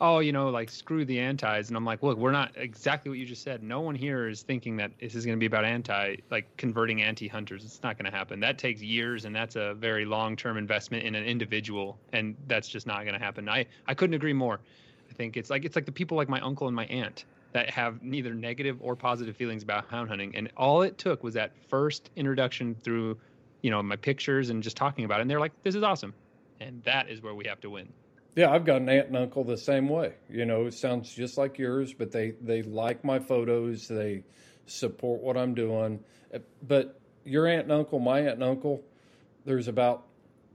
S9: oh, you know, like screw the antis, and I'm like, look, we're not exactly what you just said. No one here is thinking that this is going to be about anti, like converting anti-hunters. It's not going to happen. That takes years, and that's a very long-term investment in an individual, and that's just not going to happen. I I couldn't agree more. I think it's like it's like the people like my uncle and my aunt that have neither negative or positive feelings about hound hunting, and all it took was that first introduction through you know my pictures and just talking about it and they're like this is awesome and that is where we have to win
S2: Yeah, I've got an aunt and uncle the same way. You know, it sounds just like yours, but they they like my photos. They support what I'm doing. But your aunt and uncle, my aunt and uncle, there's about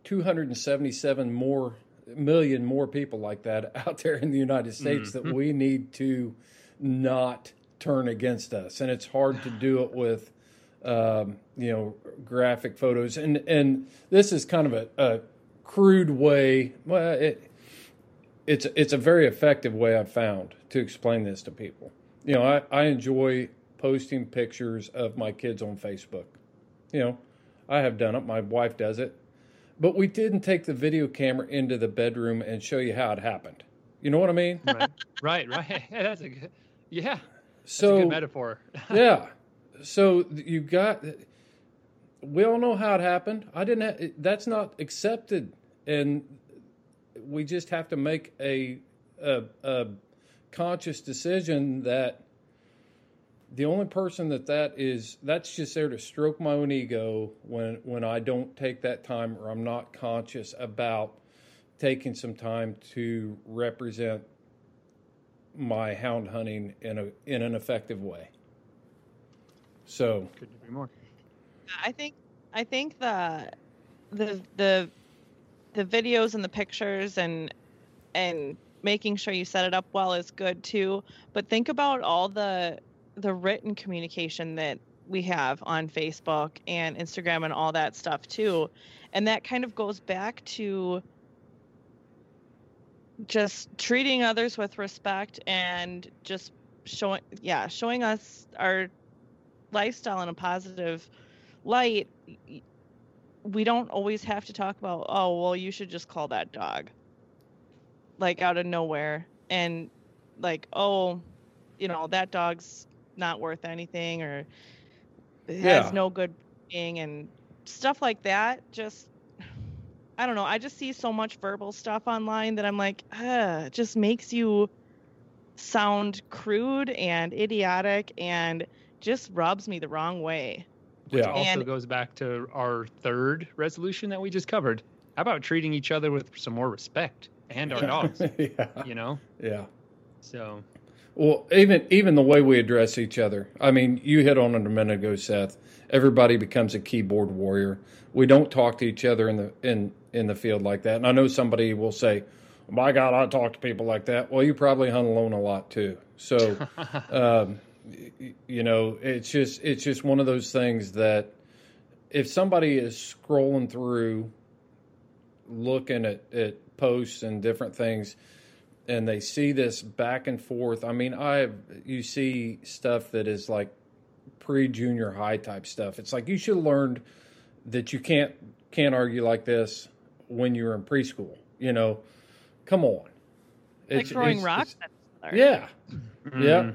S2: 277 more million more people like that out there in the United States mm-hmm. that we need to not turn against us, and it's hard to do it with um, you know graphic photos. And and this is kind of a, a crude way. Well, it, it's it's a very effective way I've found to explain this to people. You know, I, I enjoy posting pictures of my kids on Facebook. You know, I have done it. My wife does it. But we didn't take the video camera into the bedroom and show you how it happened. You know what I mean?
S9: right, right, right. Yeah, that's a good. Yeah,
S2: So
S9: metaphor.
S2: yeah. So you got. We all know how it happened. I didn't. Ha- that's not accepted, and we just have to make a, a a conscious decision that the only person that that is that's just there to stroke my own ego when when I don't take that time or I'm not conscious about taking some time to represent my hound hunting in a in an effective way. So
S9: Couldn't agree more.
S8: I think I think the the the the videos and the pictures and and making sure you set it up well is good too. But think about all the the written communication that we have on Facebook and Instagram and all that stuff too. And that kind of goes back to just treating others with respect and just showing yeah, showing us our lifestyle in a positive light we don't always have to talk about oh well you should just call that dog like out of nowhere and like oh you know that dog's not worth anything or
S2: Yeah.
S8: has no good being and stuff like that just i don't know i just see so much verbal stuff online that i'm like uh it just makes you sound crude and idiotic and just rubs me the wrong way
S9: Which
S2: Yeah.
S9: also
S8: And-
S9: goes back to our third resolution that we just covered. How about treating each other with some more respect and our dogs?
S2: yeah,
S9: You know,
S2: yeah.
S9: so
S2: Well, even even the way we address each other. I mean, you hit on it a minute ago, Seth. Everybody becomes a keyboard warrior. We don't talk to each other in the in in the field like that. And I know somebody will say, "My God, I talk to people like that." Well, you probably hunt alone a lot too. So, um, y- you know, it's just it's just one of those things that if somebody is scrolling through, looking at at posts and different things and they see this back and forth. I mean, I have, you see stuff that is like pre junior high type stuff. It's like you should have learned that you can't can't argue like this when you were in preschool. You know, come on.
S8: like throwing rocks at each other.
S2: Yeah,
S9: mm,
S2: yeah.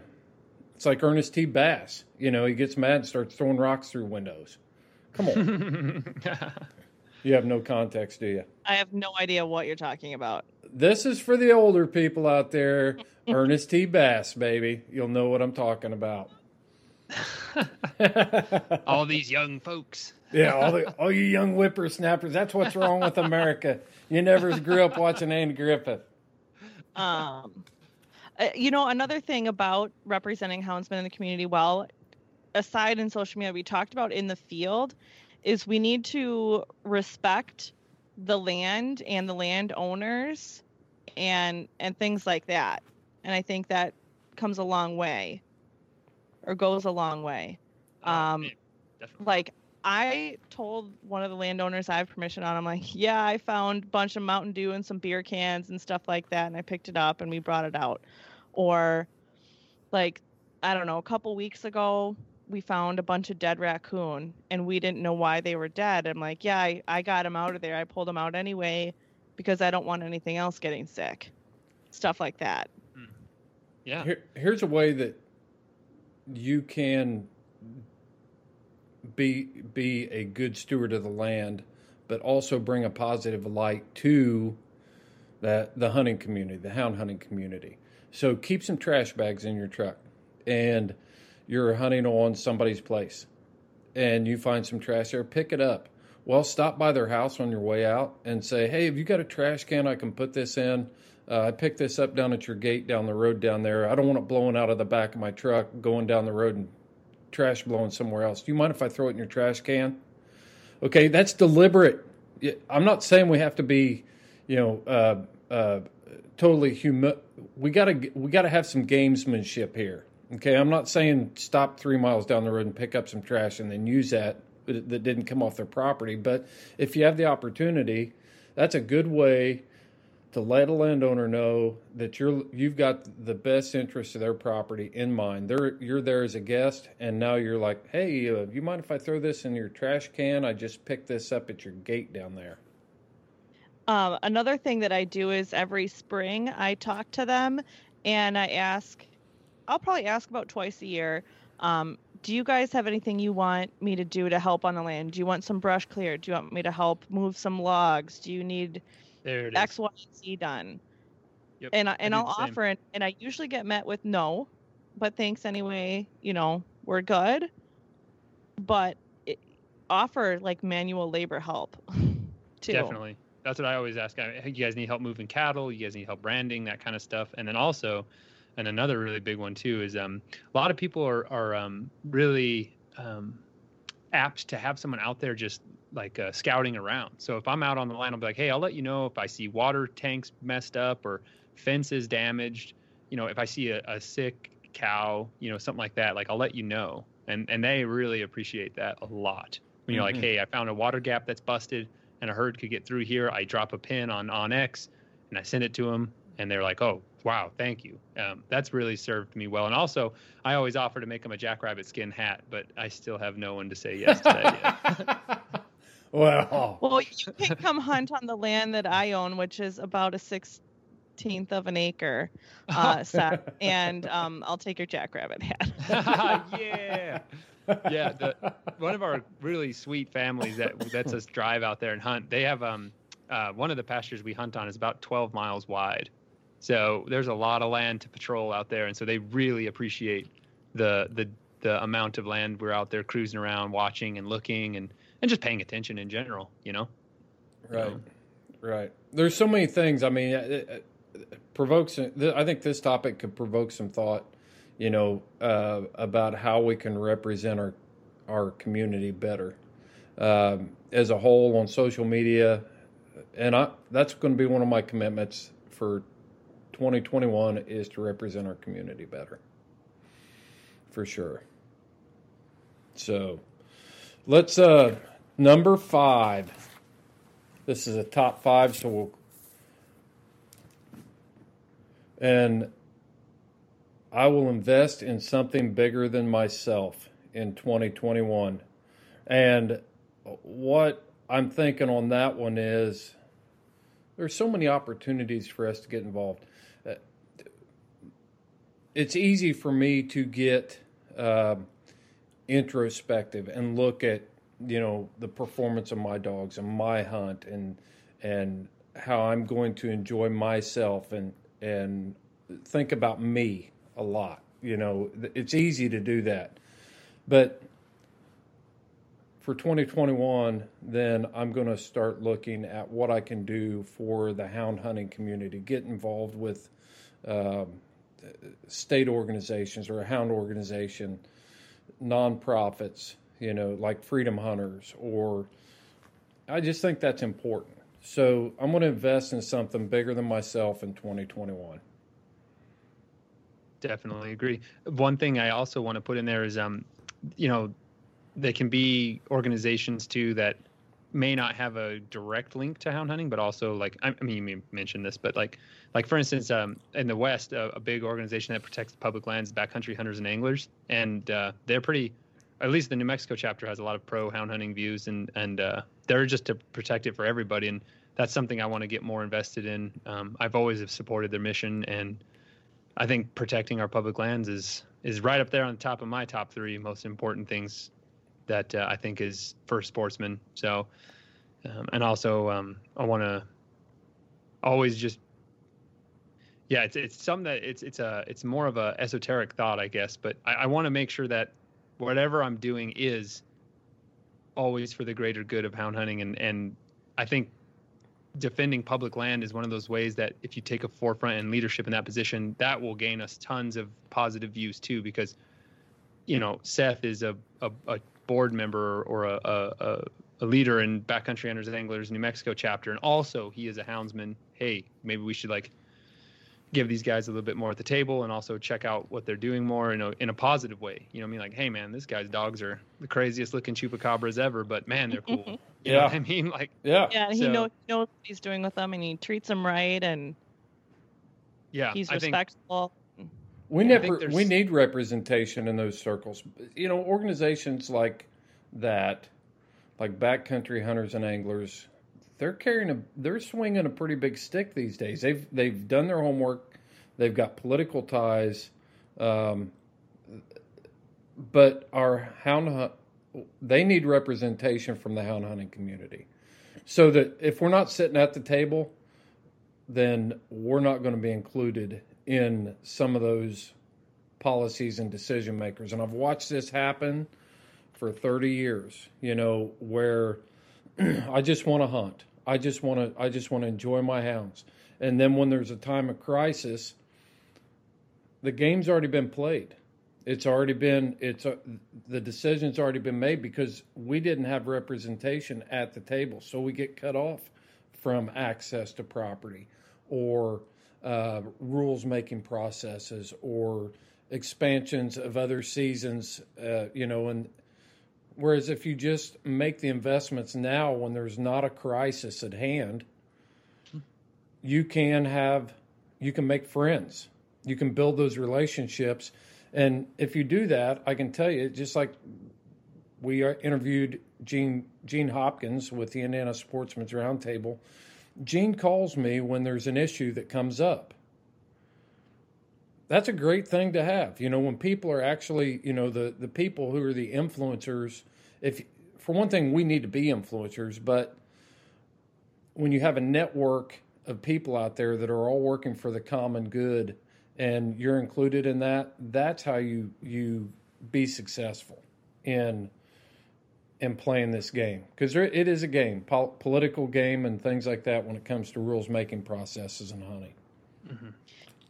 S2: It's like Ernest T. Bass. You know, he gets mad and starts throwing rocks through windows. Come on, you have no context, do you?
S8: I have no idea what you're talking about.
S2: This is for the older people out there. Ernest T. Bass, baby. You'll know what I'm talking about.
S9: all these young folks.
S2: Yeah, all, the, all you young whippersnappers. That's what's wrong with America. You never grew up watching Andy Griffith.
S8: Um, uh, you know, another thing about representing houndsmen in the community well, aside in social media, we talked about in the field, is we need to respect the land and the landowners and and things like that. And I think that comes a long way or goes a long way. Um,
S9: yeah, definitely.
S8: like I told one of the landowners I have permission on. I'm like, yeah, I found a bunch of Mountain Dew and some beer cans and stuff like that, and I picked it up and we brought it out. Or, like, I don't know, a couple weeks ago we found a bunch of dead raccoon and we didn't know why they were dead. I'm like, yeah, I, I got them out of there. I pulled them out anyway because I don't want anything else getting sick. Stuff like that. Hmm.
S9: yeah.
S2: Here, here's a way that you can be be a good steward of the land, but also bring a positive light to that the hunting community, the hound hunting community. So keep some trash bags in your truck, and you're hunting on somebody's place, and you find some trash there, pick it up. Well, stop by their house on your way out and say, "Hey, have you got a trash can I can put this in? Uh, I picked this up down at your gate down the road down there. I don't want it blowing out of the back of my truck, going down the road and trash blowing somewhere else. Do you mind if I throw it in your trash can?" Okay, that's deliberate. I'm not saying we have to be, you know, uh, uh, totally humi- We gotta we gotta have some gamesmanship here. Okay, I'm not saying stop three miles down the road and pick up some trash and then use that that didn't come off their property. But if you have the opportunity, that's a good way to let a landowner know that you're you've got the best interest of their property in mind. They're, you're there as a guest, and now you're like, hey, uh, you mind if I throw this in your trash can? I just picked this up at your gate down there.
S8: Um, another thing that I do is every spring I talk to them and I ask, I'll probably ask about twice a year. Um, do you guys have anything you want me to do to help on the land? Do you want some brush cleared? Do you want me to help move some logs? Do you need
S9: There it
S8: X. Y, and Z done?
S9: Yep,
S8: And I,
S9: I
S8: and
S9: do
S8: I'll offer it, and I usually get met with no, but thanks anyway. You know, we're good. But it, offer like manual labor help too.
S9: Definitely. That's what I always ask. I think you guys need help moving cattle. You guys need help branding, that kind of stuff. And then also, and another really big one too is um, a lot of people are are um, really um, apt to have someone out there just like uh, scouting around. So if I'm out on the line, I'll be like, hey, I'll let you know if I see water tanks messed up or fences damaged. You know, if I see a, a sick cow, you know, something like that. Like I'll let you know. And and they really appreciate that a lot. When you're
S2: Mhm.
S9: like, hey, I found a water gap that's busted and a herd could get through here. I drop a pin on on X, and I send it to them, and they're like, "Oh, wow, thank you." Um, that's really served me well. And also, I always offer to make them a jackrabbit skin hat, but I still have no one to say yes to that yet.
S2: Well,
S8: Well, you can come hunt on the land that I own, which is about a sixteenth of an acre, uh, Seth, and um, I'll take your jackrabbit hat.
S9: yeah, yeah. The, one of our really sweet families that lets us drive out there and hunt. They have um, uh, one of the pastures we hunt on is about 12 miles wide, so there's a lot of land to patrol out there, and so they really appreciate the the the amount of land we're out there cruising around, watching and looking, and and just paying attention in general. You know.
S2: Right, right. There's so many things. I mean, it, it provokes. I think this topic could provoke some thought. You know, uh, about how we can represent our our community better um, as a whole on social media, and I that's going to be one of my commitments for 2021 is to represent our community better, for sure. So, let's uh number five. This is a top five, so we'll. And I will invest in something bigger than myself in 2021. And what I'm thinking on that one is there's so many opportunities for us to get involved. Uh, It's easy for me to get um introspective and look at you know the performance of my dogs and my hunt and and how I'm going to enjoy myself and and think about me a lot. You know, it's easy to do that, but for 2021, then I'm going to start looking at what I can do for the hound hunting community. Get involved with um, state organizations or a hound organization, nonprofits, you know, like Freedom Hunters, or I just think that's important. So I'm going to invest in something bigger than myself in 2021.
S9: Definitely agree. One thing I also want to put in there is, um, you know, they can be organizations too that may not have a direct link to hound hunting, but also like I, mean, you may mention this, but like like for instance, um, in the West, a, a big organization that protects public lands, backcountry hunters and anglers, and uh, they're pretty. At least the New Mexico chapter has a lot of pro hound hunting views, and and uh, they're just to protect it for everybody, and that's something I want to get more invested in. Um, I've always have supported their mission, and I think protecting our public lands is is right up there on the top of my top three most important things that uh, I think is for sportsmen. So, um, and also um, I want to always just yeah, it's it's something that it's it's a it's more of a esoteric thought, I guess, but I, I want to make sure that whatever I'm doing is always for the greater good of hound hunting, and and I think defending public land is one of those ways that if you take a forefront and leadership in that position, that will gain us tons of positive views too. Because, you know, Seth is a, a, a board member or a, a, a leader in Backcountry Hunters and Anglers New Mexico chapter, and also he is a houndsman. Hey, maybe we should like give these guys a little bit more at the table and also check out what they're doing more in a, in a positive way. You know, what I mean, like, hey man, this guy's dogs are the craziest looking chupacabras ever, but man, they're cool. You know what I mean? Like,
S2: Yeah.
S8: Yeah, he
S9: So-
S8: knows, he knows what he's doing with them, and he treats them right, and
S9: yeah,
S8: he's
S9: I think
S8: respectful.
S2: We
S9: Yeah,
S2: never we need representation in those circles. You know, organizations like that, like backcountry hunters and anglers, they're carrying a they're swinging a pretty big stick these days. They've they've done their homework. They've got political ties, um, but our hound hunt, they need representation from the hound hunting community, so that if we're not sitting at the table, then we're not going to be included in some of those policies and decision makers. And I've watched this happen for 30 years, you know, where I just want to hunt. I just want to I just want to enjoy my hounds. And then when there's a time of crisis, the game's already been played. It's already been it's uh, the decision's already been made because we didn't have representation at the table. So we get cut off from access to property or uh, rules making processes or expansions of other seasons, uh, you know, and whereas if you just make the investments now when there's not a crisis at hand, you can have, you can make friends, you can build those relationships. And if you do that, I can tell you, just like we interviewed Gene, Gene Hopkins with the Indiana Sportsman's Roundtable, Gene calls me when there's an issue that comes up. That's a great thing to have. You know, when people are actually, you know, the the people who are the influencers, if for one thing we need to be influencers, but when you have a network of people out there that are all working for the common good and you're included in that, that's how you you be successful in in playing this game because it is a game, pol- political game, and things like that when it comes to rules making processes and hunting. Mm-hmm.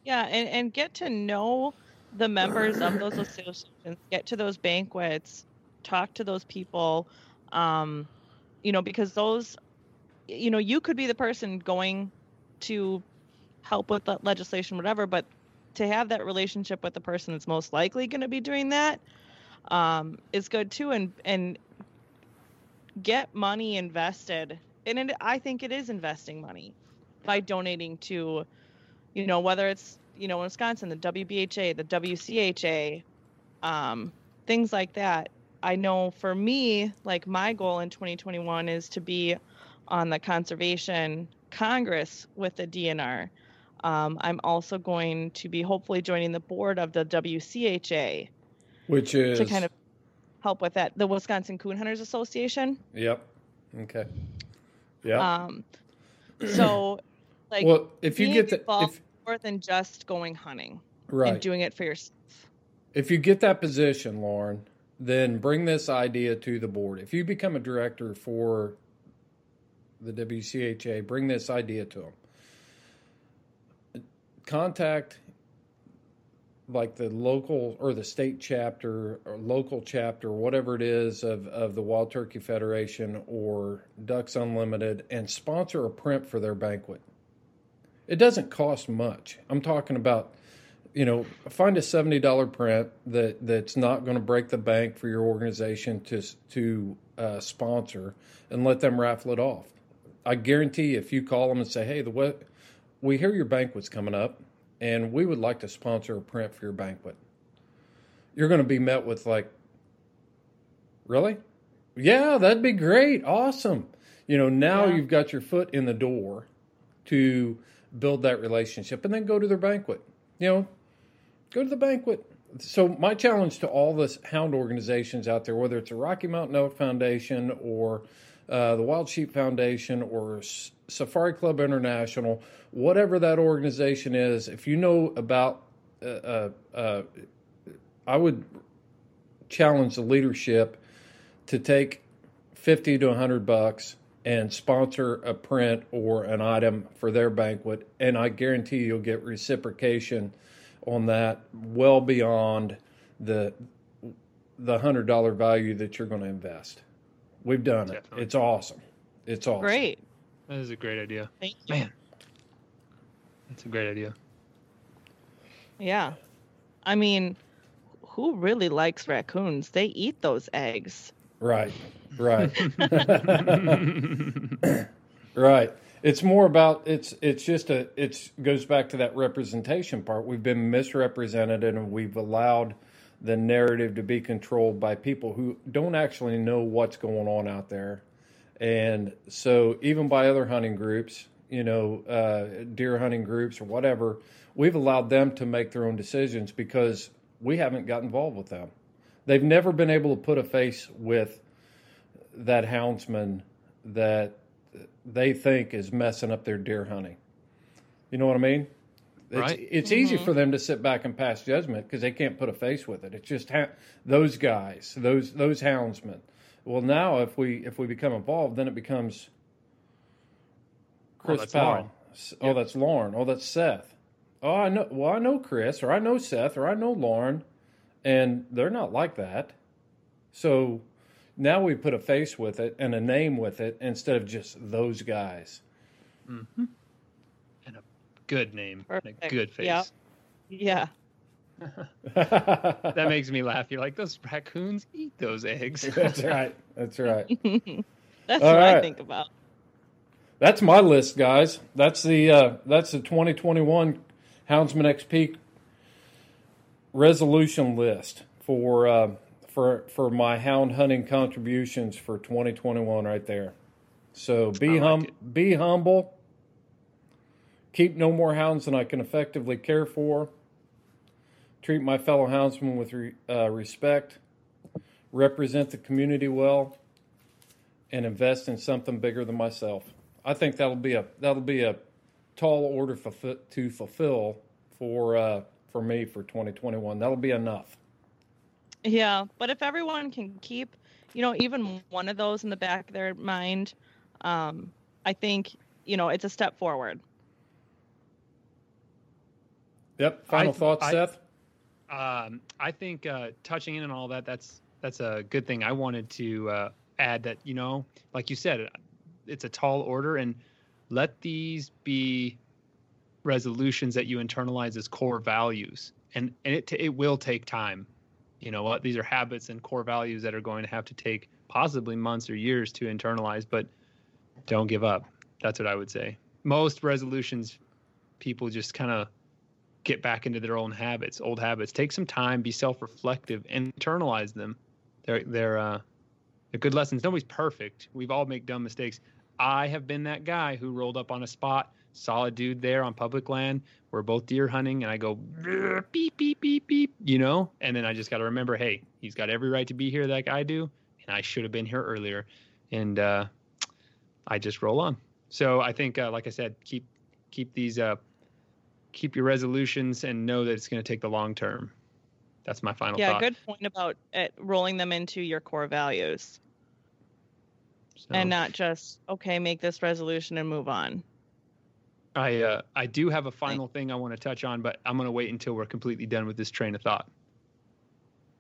S8: Yeah, and, and get to know the members of those associations, get to those banquets, talk to those people, um, you know, because those, you know, you could be the person going to help with the legislation, whatever, but to have that relationship with the person that's most likely going to be doing that um, is good too, and and get money invested, and it, I think it is investing money by donating to you know, whether it's, you know, Wisconsin, the WBHA, the WCHA, um, things like that. I know for me, like my goal in 2021 is to be on the Conservation Congress with the DNR. Um, I'm also going to be hopefully joining the board of the WCHA
S2: Which is
S8: to kind of help with that. The Wisconsin Coon Hunters Association.
S2: Yep. Okay. Yeah.
S8: Um, so, like,
S2: well, if you get the
S8: involved
S2: if
S8: more than just going hunting
S2: right
S8: and doing it for yourself.
S2: if you get that position, Lauren, then bring this idea to the board. If you become a director for the WCHA, bring this idea to them. Contact like the local or the state chapter or local chapter, whatever it is of, of the Wild Turkey Federation or Ducks Unlimited, and sponsor a print for their banquet. It doesn't cost much. I'm talking about you know, find a seventy dollar print that that's not going to break the bank for your organization to to uh, sponsor, and let them raffle it off. I guarantee if you call them and say, "Hey, the what we hear your banquet's coming up, and we would like to sponsor a print for your banquet," you're going to be met with like, "Really? Yeah, that'd be great, awesome." You know, now
S8: Yeah.
S2: you've got your foot in the door to build that relationship, and then go to their banquet. You know, go to the banquet. So my challenge to all the hound organizations out there, whether it's a Rocky Mountain Elk Foundation or uh, the Wild Sheep Foundation or S- Safari Club International, whatever that organization is, if you know about, uh, uh, uh, I would challenge the leadership to take fifty to hundred bucks and sponsor a print or an item for their banquet, and I guarantee you'll get reciprocation on that well beyond the the hundred dollar value that you're going to invest. We've done it.
S9: Definitely.
S2: It's awesome. It's awesome.
S8: Great.
S9: That is a great idea.
S8: Thank you.
S9: Man, that's a great idea.
S8: Yeah. I mean, who really likes raccoons? They eat those eggs.
S2: Right, right, right. It's more about it's it's just a it's goes back to that representation part. We've been misrepresented and we've allowed the narrative to be controlled by people who don't actually know what's going on out there. And so even by other hunting groups, you know, uh, deer hunting groups or whatever, we've allowed them to make their own decisions because we haven't got involved with them. They've never been able to put a face with that houndsman that they think is messing up their deer hunting. You know what I mean? It's,
S9: Right.
S2: it's easy mm-hmm. for them to sit back and pass judgment because they can't put a face with it. It's just ha- those guys, those those houndsmen. Well, now if we if we become involved, then it becomes
S9: Oh,
S2: Chris
S9: that's
S2: Powell.
S9: Lauren.
S2: S- Oh, that's Lauren. Oh, that's Seth. Oh, I know. Well, I know Chris, or I know Seth, or I know Lauren, and they're not like that. So now we put a face with it and a name with it instead of just those guys.
S9: hmm And a good name and a good face.
S8: Yep. Yeah.
S9: That makes me laugh. You're like, those raccoons eat those eggs.
S2: That's right. That's right.
S8: That's
S2: All
S8: what I think about.
S2: That's my list, guys. That's the uh, that's the 2021 Houndsman XP resolution list for uh, for for my hound hunting contributions for 2021 right there. So be
S9: like
S2: hum
S9: it.
S2: be humble. Keep no more hounds than I can effectively care for. Treat my fellow houndsmen with re, uh, respect. Represent the community well, and invest in something bigger than myself. I think that'll be a that'll be a tall order to fulfill for uh, for me for 2021. That'll be enough.
S8: Yeah, but if everyone can keep, you know, even one of those in the back of their mind, um, I think, you know, it's a step forward.
S2: Yep. Final
S9: I-
S2: thoughts,
S9: I-
S2: Seth.
S9: Um, I think uh, touching in and all that that's that's a good thing. I wanted to uh, add that you know, like you said, it's a tall order, and let these be resolutions that you internalize as core values, and and it it will take time. You know what? These are habits and core values that are going to have to take possibly months or years to internalize, but don't give up. That's what I would say. Most resolutions, people just kind of get back into their own habits, old habits. Take some time, be self-reflective, internalize them. They're they're uh, they're good lessons. Nobody's perfect. We've all made dumb mistakes. I have been that guy who rolled up on a spot, a dude there on public land. We're both deer hunting, and I go "Brr, beep beep beep beep, you know. And then I just got to remember, hey, he's got every right to be here, like I do, and I should have been here earlier. And uh, I just roll on. So I think, uh, like I said, keep keep these uh, keep your resolutions and know that it's going to take the long term. That's my final
S8: yeah,
S9: thought.
S8: good point about it, rolling them into your core values
S9: So,
S8: and not just, okay, make this resolution and move on.
S9: I uh, I do have a final thing I want to touch on, but I'm going to wait until we're completely done with this train of thought.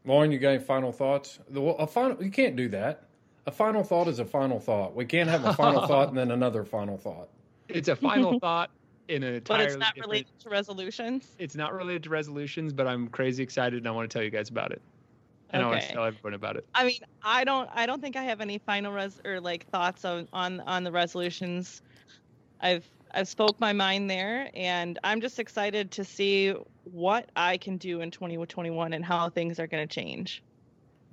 S2: Lauren, you got any final thoughts? The, a final, you can't do that. A final thought is a final thought. We can't have a final thought and then another final thought.
S9: It's a final thought in an
S8: But it's not related to resolutions.
S9: It's not related to resolutions, but I'm crazy excited and I want to tell you guys about it. And I want to tell everyone about it.
S8: I mean, I don't, I don't think I have any final res or like thoughts on on on the resolutions. I've I've spoke my mind there, and I'm just excited to see what I can do in 2021 and how things are going to change.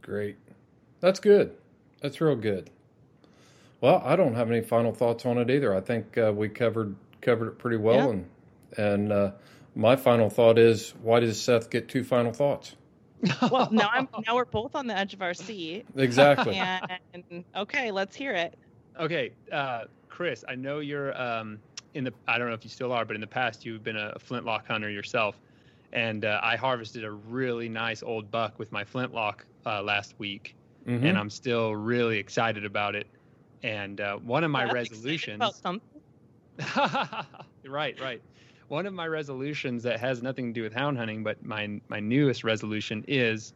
S2: Great. That's good. That's real good. Well, I don't have any final thoughts on it either. I think uh, we covered covered it pretty well,
S8: Yeah.
S2: and and uh, my final thought is, why does Seth get two final thoughts?
S8: Well, now I'm now we're both on the edge of our seat.
S2: Exactly.
S8: And okay, let's hear it.
S9: Okay, uh, Chris, I know you're um, in the. I don't know if you still are, but in the past you've been a flintlock hunter yourself, and uh, I harvested a really nice old buck with my flintlock uh, last week,
S2: Mhm.
S9: and I'm still really excited about it. And uh, one of my resolutions.
S8: about something.
S9: right, right. One of my resolutions that has nothing to do with hound hunting, but my my newest resolution is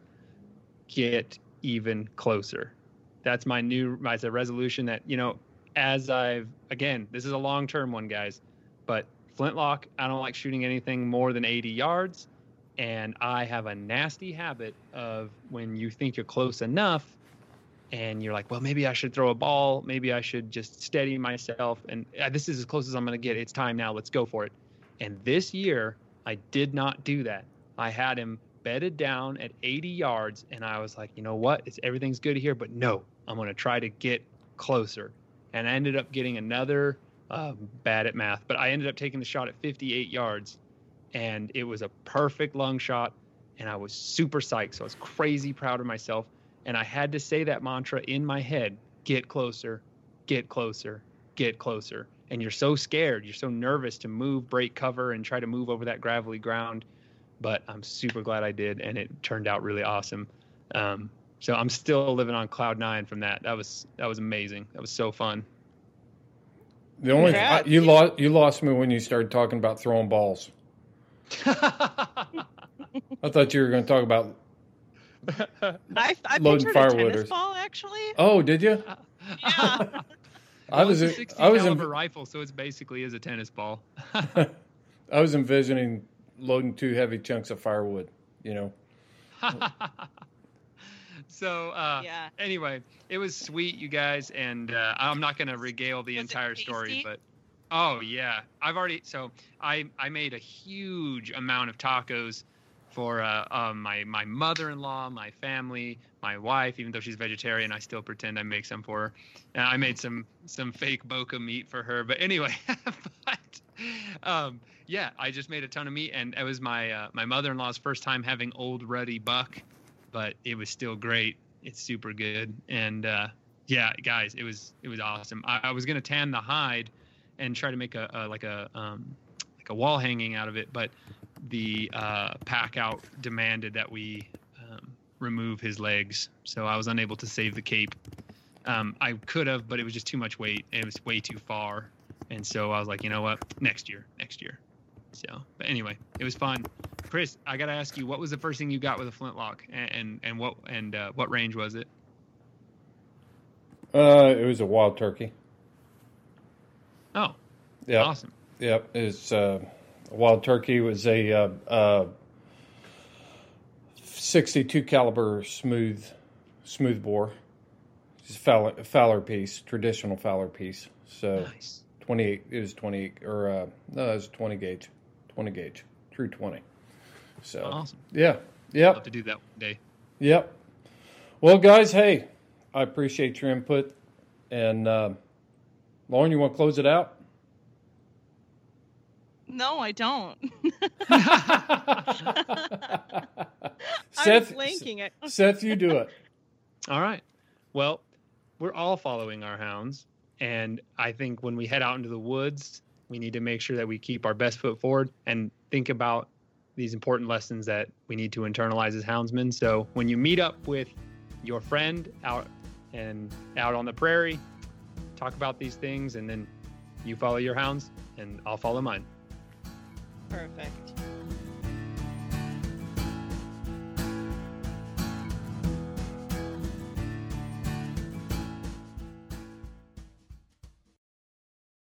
S9: get even closer. That's my new my resolution that you know as I've again this is a long term one, guys, but flintlock I don't like shooting anything more than 80 yards, and I have a nasty habit of when you think you're close enough, and you're like, well, maybe I should throw a ball. Maybe I should just steady myself. And uh, this is as close as I'm going to get. It's time now. Let's go for it. And this year, I did not do that. I had him bedded down at 80 yards, and I was like, you know what? It's everything's good here, but no, I'm going to try to get closer. And I ended up getting another um, bad at math, but I ended up taking the shot at 58 yards, and it was a perfect lung shot. And I was super psyched. So I was crazy proud of myself. And I had to say that mantra in my head get closer, get closer, get closer. And you're so scared, you're so nervous to move, break cover, and try to move over that gravelly ground. But I'm super glad I did, and it turned out really awesome. Um, so I'm still living on cloud nine from that. That was that was amazing. That was so fun.
S2: The only I, you lost you lost me when you started talking about throwing balls. I thought you were going to talk about.
S8: I, I
S2: Loading
S8: pictured a
S2: firewood
S8: tennis
S2: or-
S8: ball actually.
S2: Oh, did you?
S8: Yeah.
S2: I was
S9: Well, it's a 60
S2: I was
S9: caliber
S2: in,
S9: rifle, so it's basically is a tennis ball.
S2: I was envisioning loading two heavy chunks of firewood. You know.
S9: So uh,
S8: Yeah.
S9: anyway, it was sweet, you guys, and uh, I'm not going to regale the
S8: Was
S9: entire story, but oh yeah, I've already. So I I made a huge amount of tacos for uh, uh, my my mother-in-law, my family, my wife. Even though she's vegetarian, I still pretend I make some for her. And I made some some fake boca meat for her. But anyway, but um, yeah, I just made a ton of meat, and it was my uh, my mother-in-law's first time having old ruddy buck, but it was still great. It's super good, and uh, yeah, guys, it was it was awesome. I, I was gonna tan the hide and try to make a, a like a um, like a wall hanging out of it, but the uh, pack out demanded that we um, remove his legs, so I was unable to save the cape. Um, I could have, but it was just too much weight. And it was way too far, and so I was like, you know what, next year, next year. So, but anyway, it was fun. Chris, I gotta ask you, what was the first thing you got with a flintlock, and and, and what and uh, what range was it?
S2: Uh, it was a wild turkey.
S9: Oh,
S2: Yeah.
S9: awesome.
S2: Yep, it's uh, a wild turkey was a uh, uh, 62 caliber smooth smooth bore. It's a Fowler, Fowler piece, traditional Fowler piece. So
S9: Nice.
S2: 28 it was 28 or uh, no, it was 20 gauge, 20 gauge, true 20. So
S9: Awesome.
S2: yeah,
S9: Love to do that one day.
S2: yep. Well, guys, hey, I appreciate your input, and uh, Lauren, you want to close it out?
S8: No, I don't. I'm
S2: Seth,
S8: blanking it.
S2: Seth, you do it.
S9: All right. Well, we're all following our hounds. And I think when we head out into the woods, we need to make sure that we keep our best foot forward and think about these important lessons that we need to internalize as houndsmen. So when you meet up with your friend out and out on the prairie, talk about these things and then you follow your hounds and I'll follow mine.
S8: Perfect.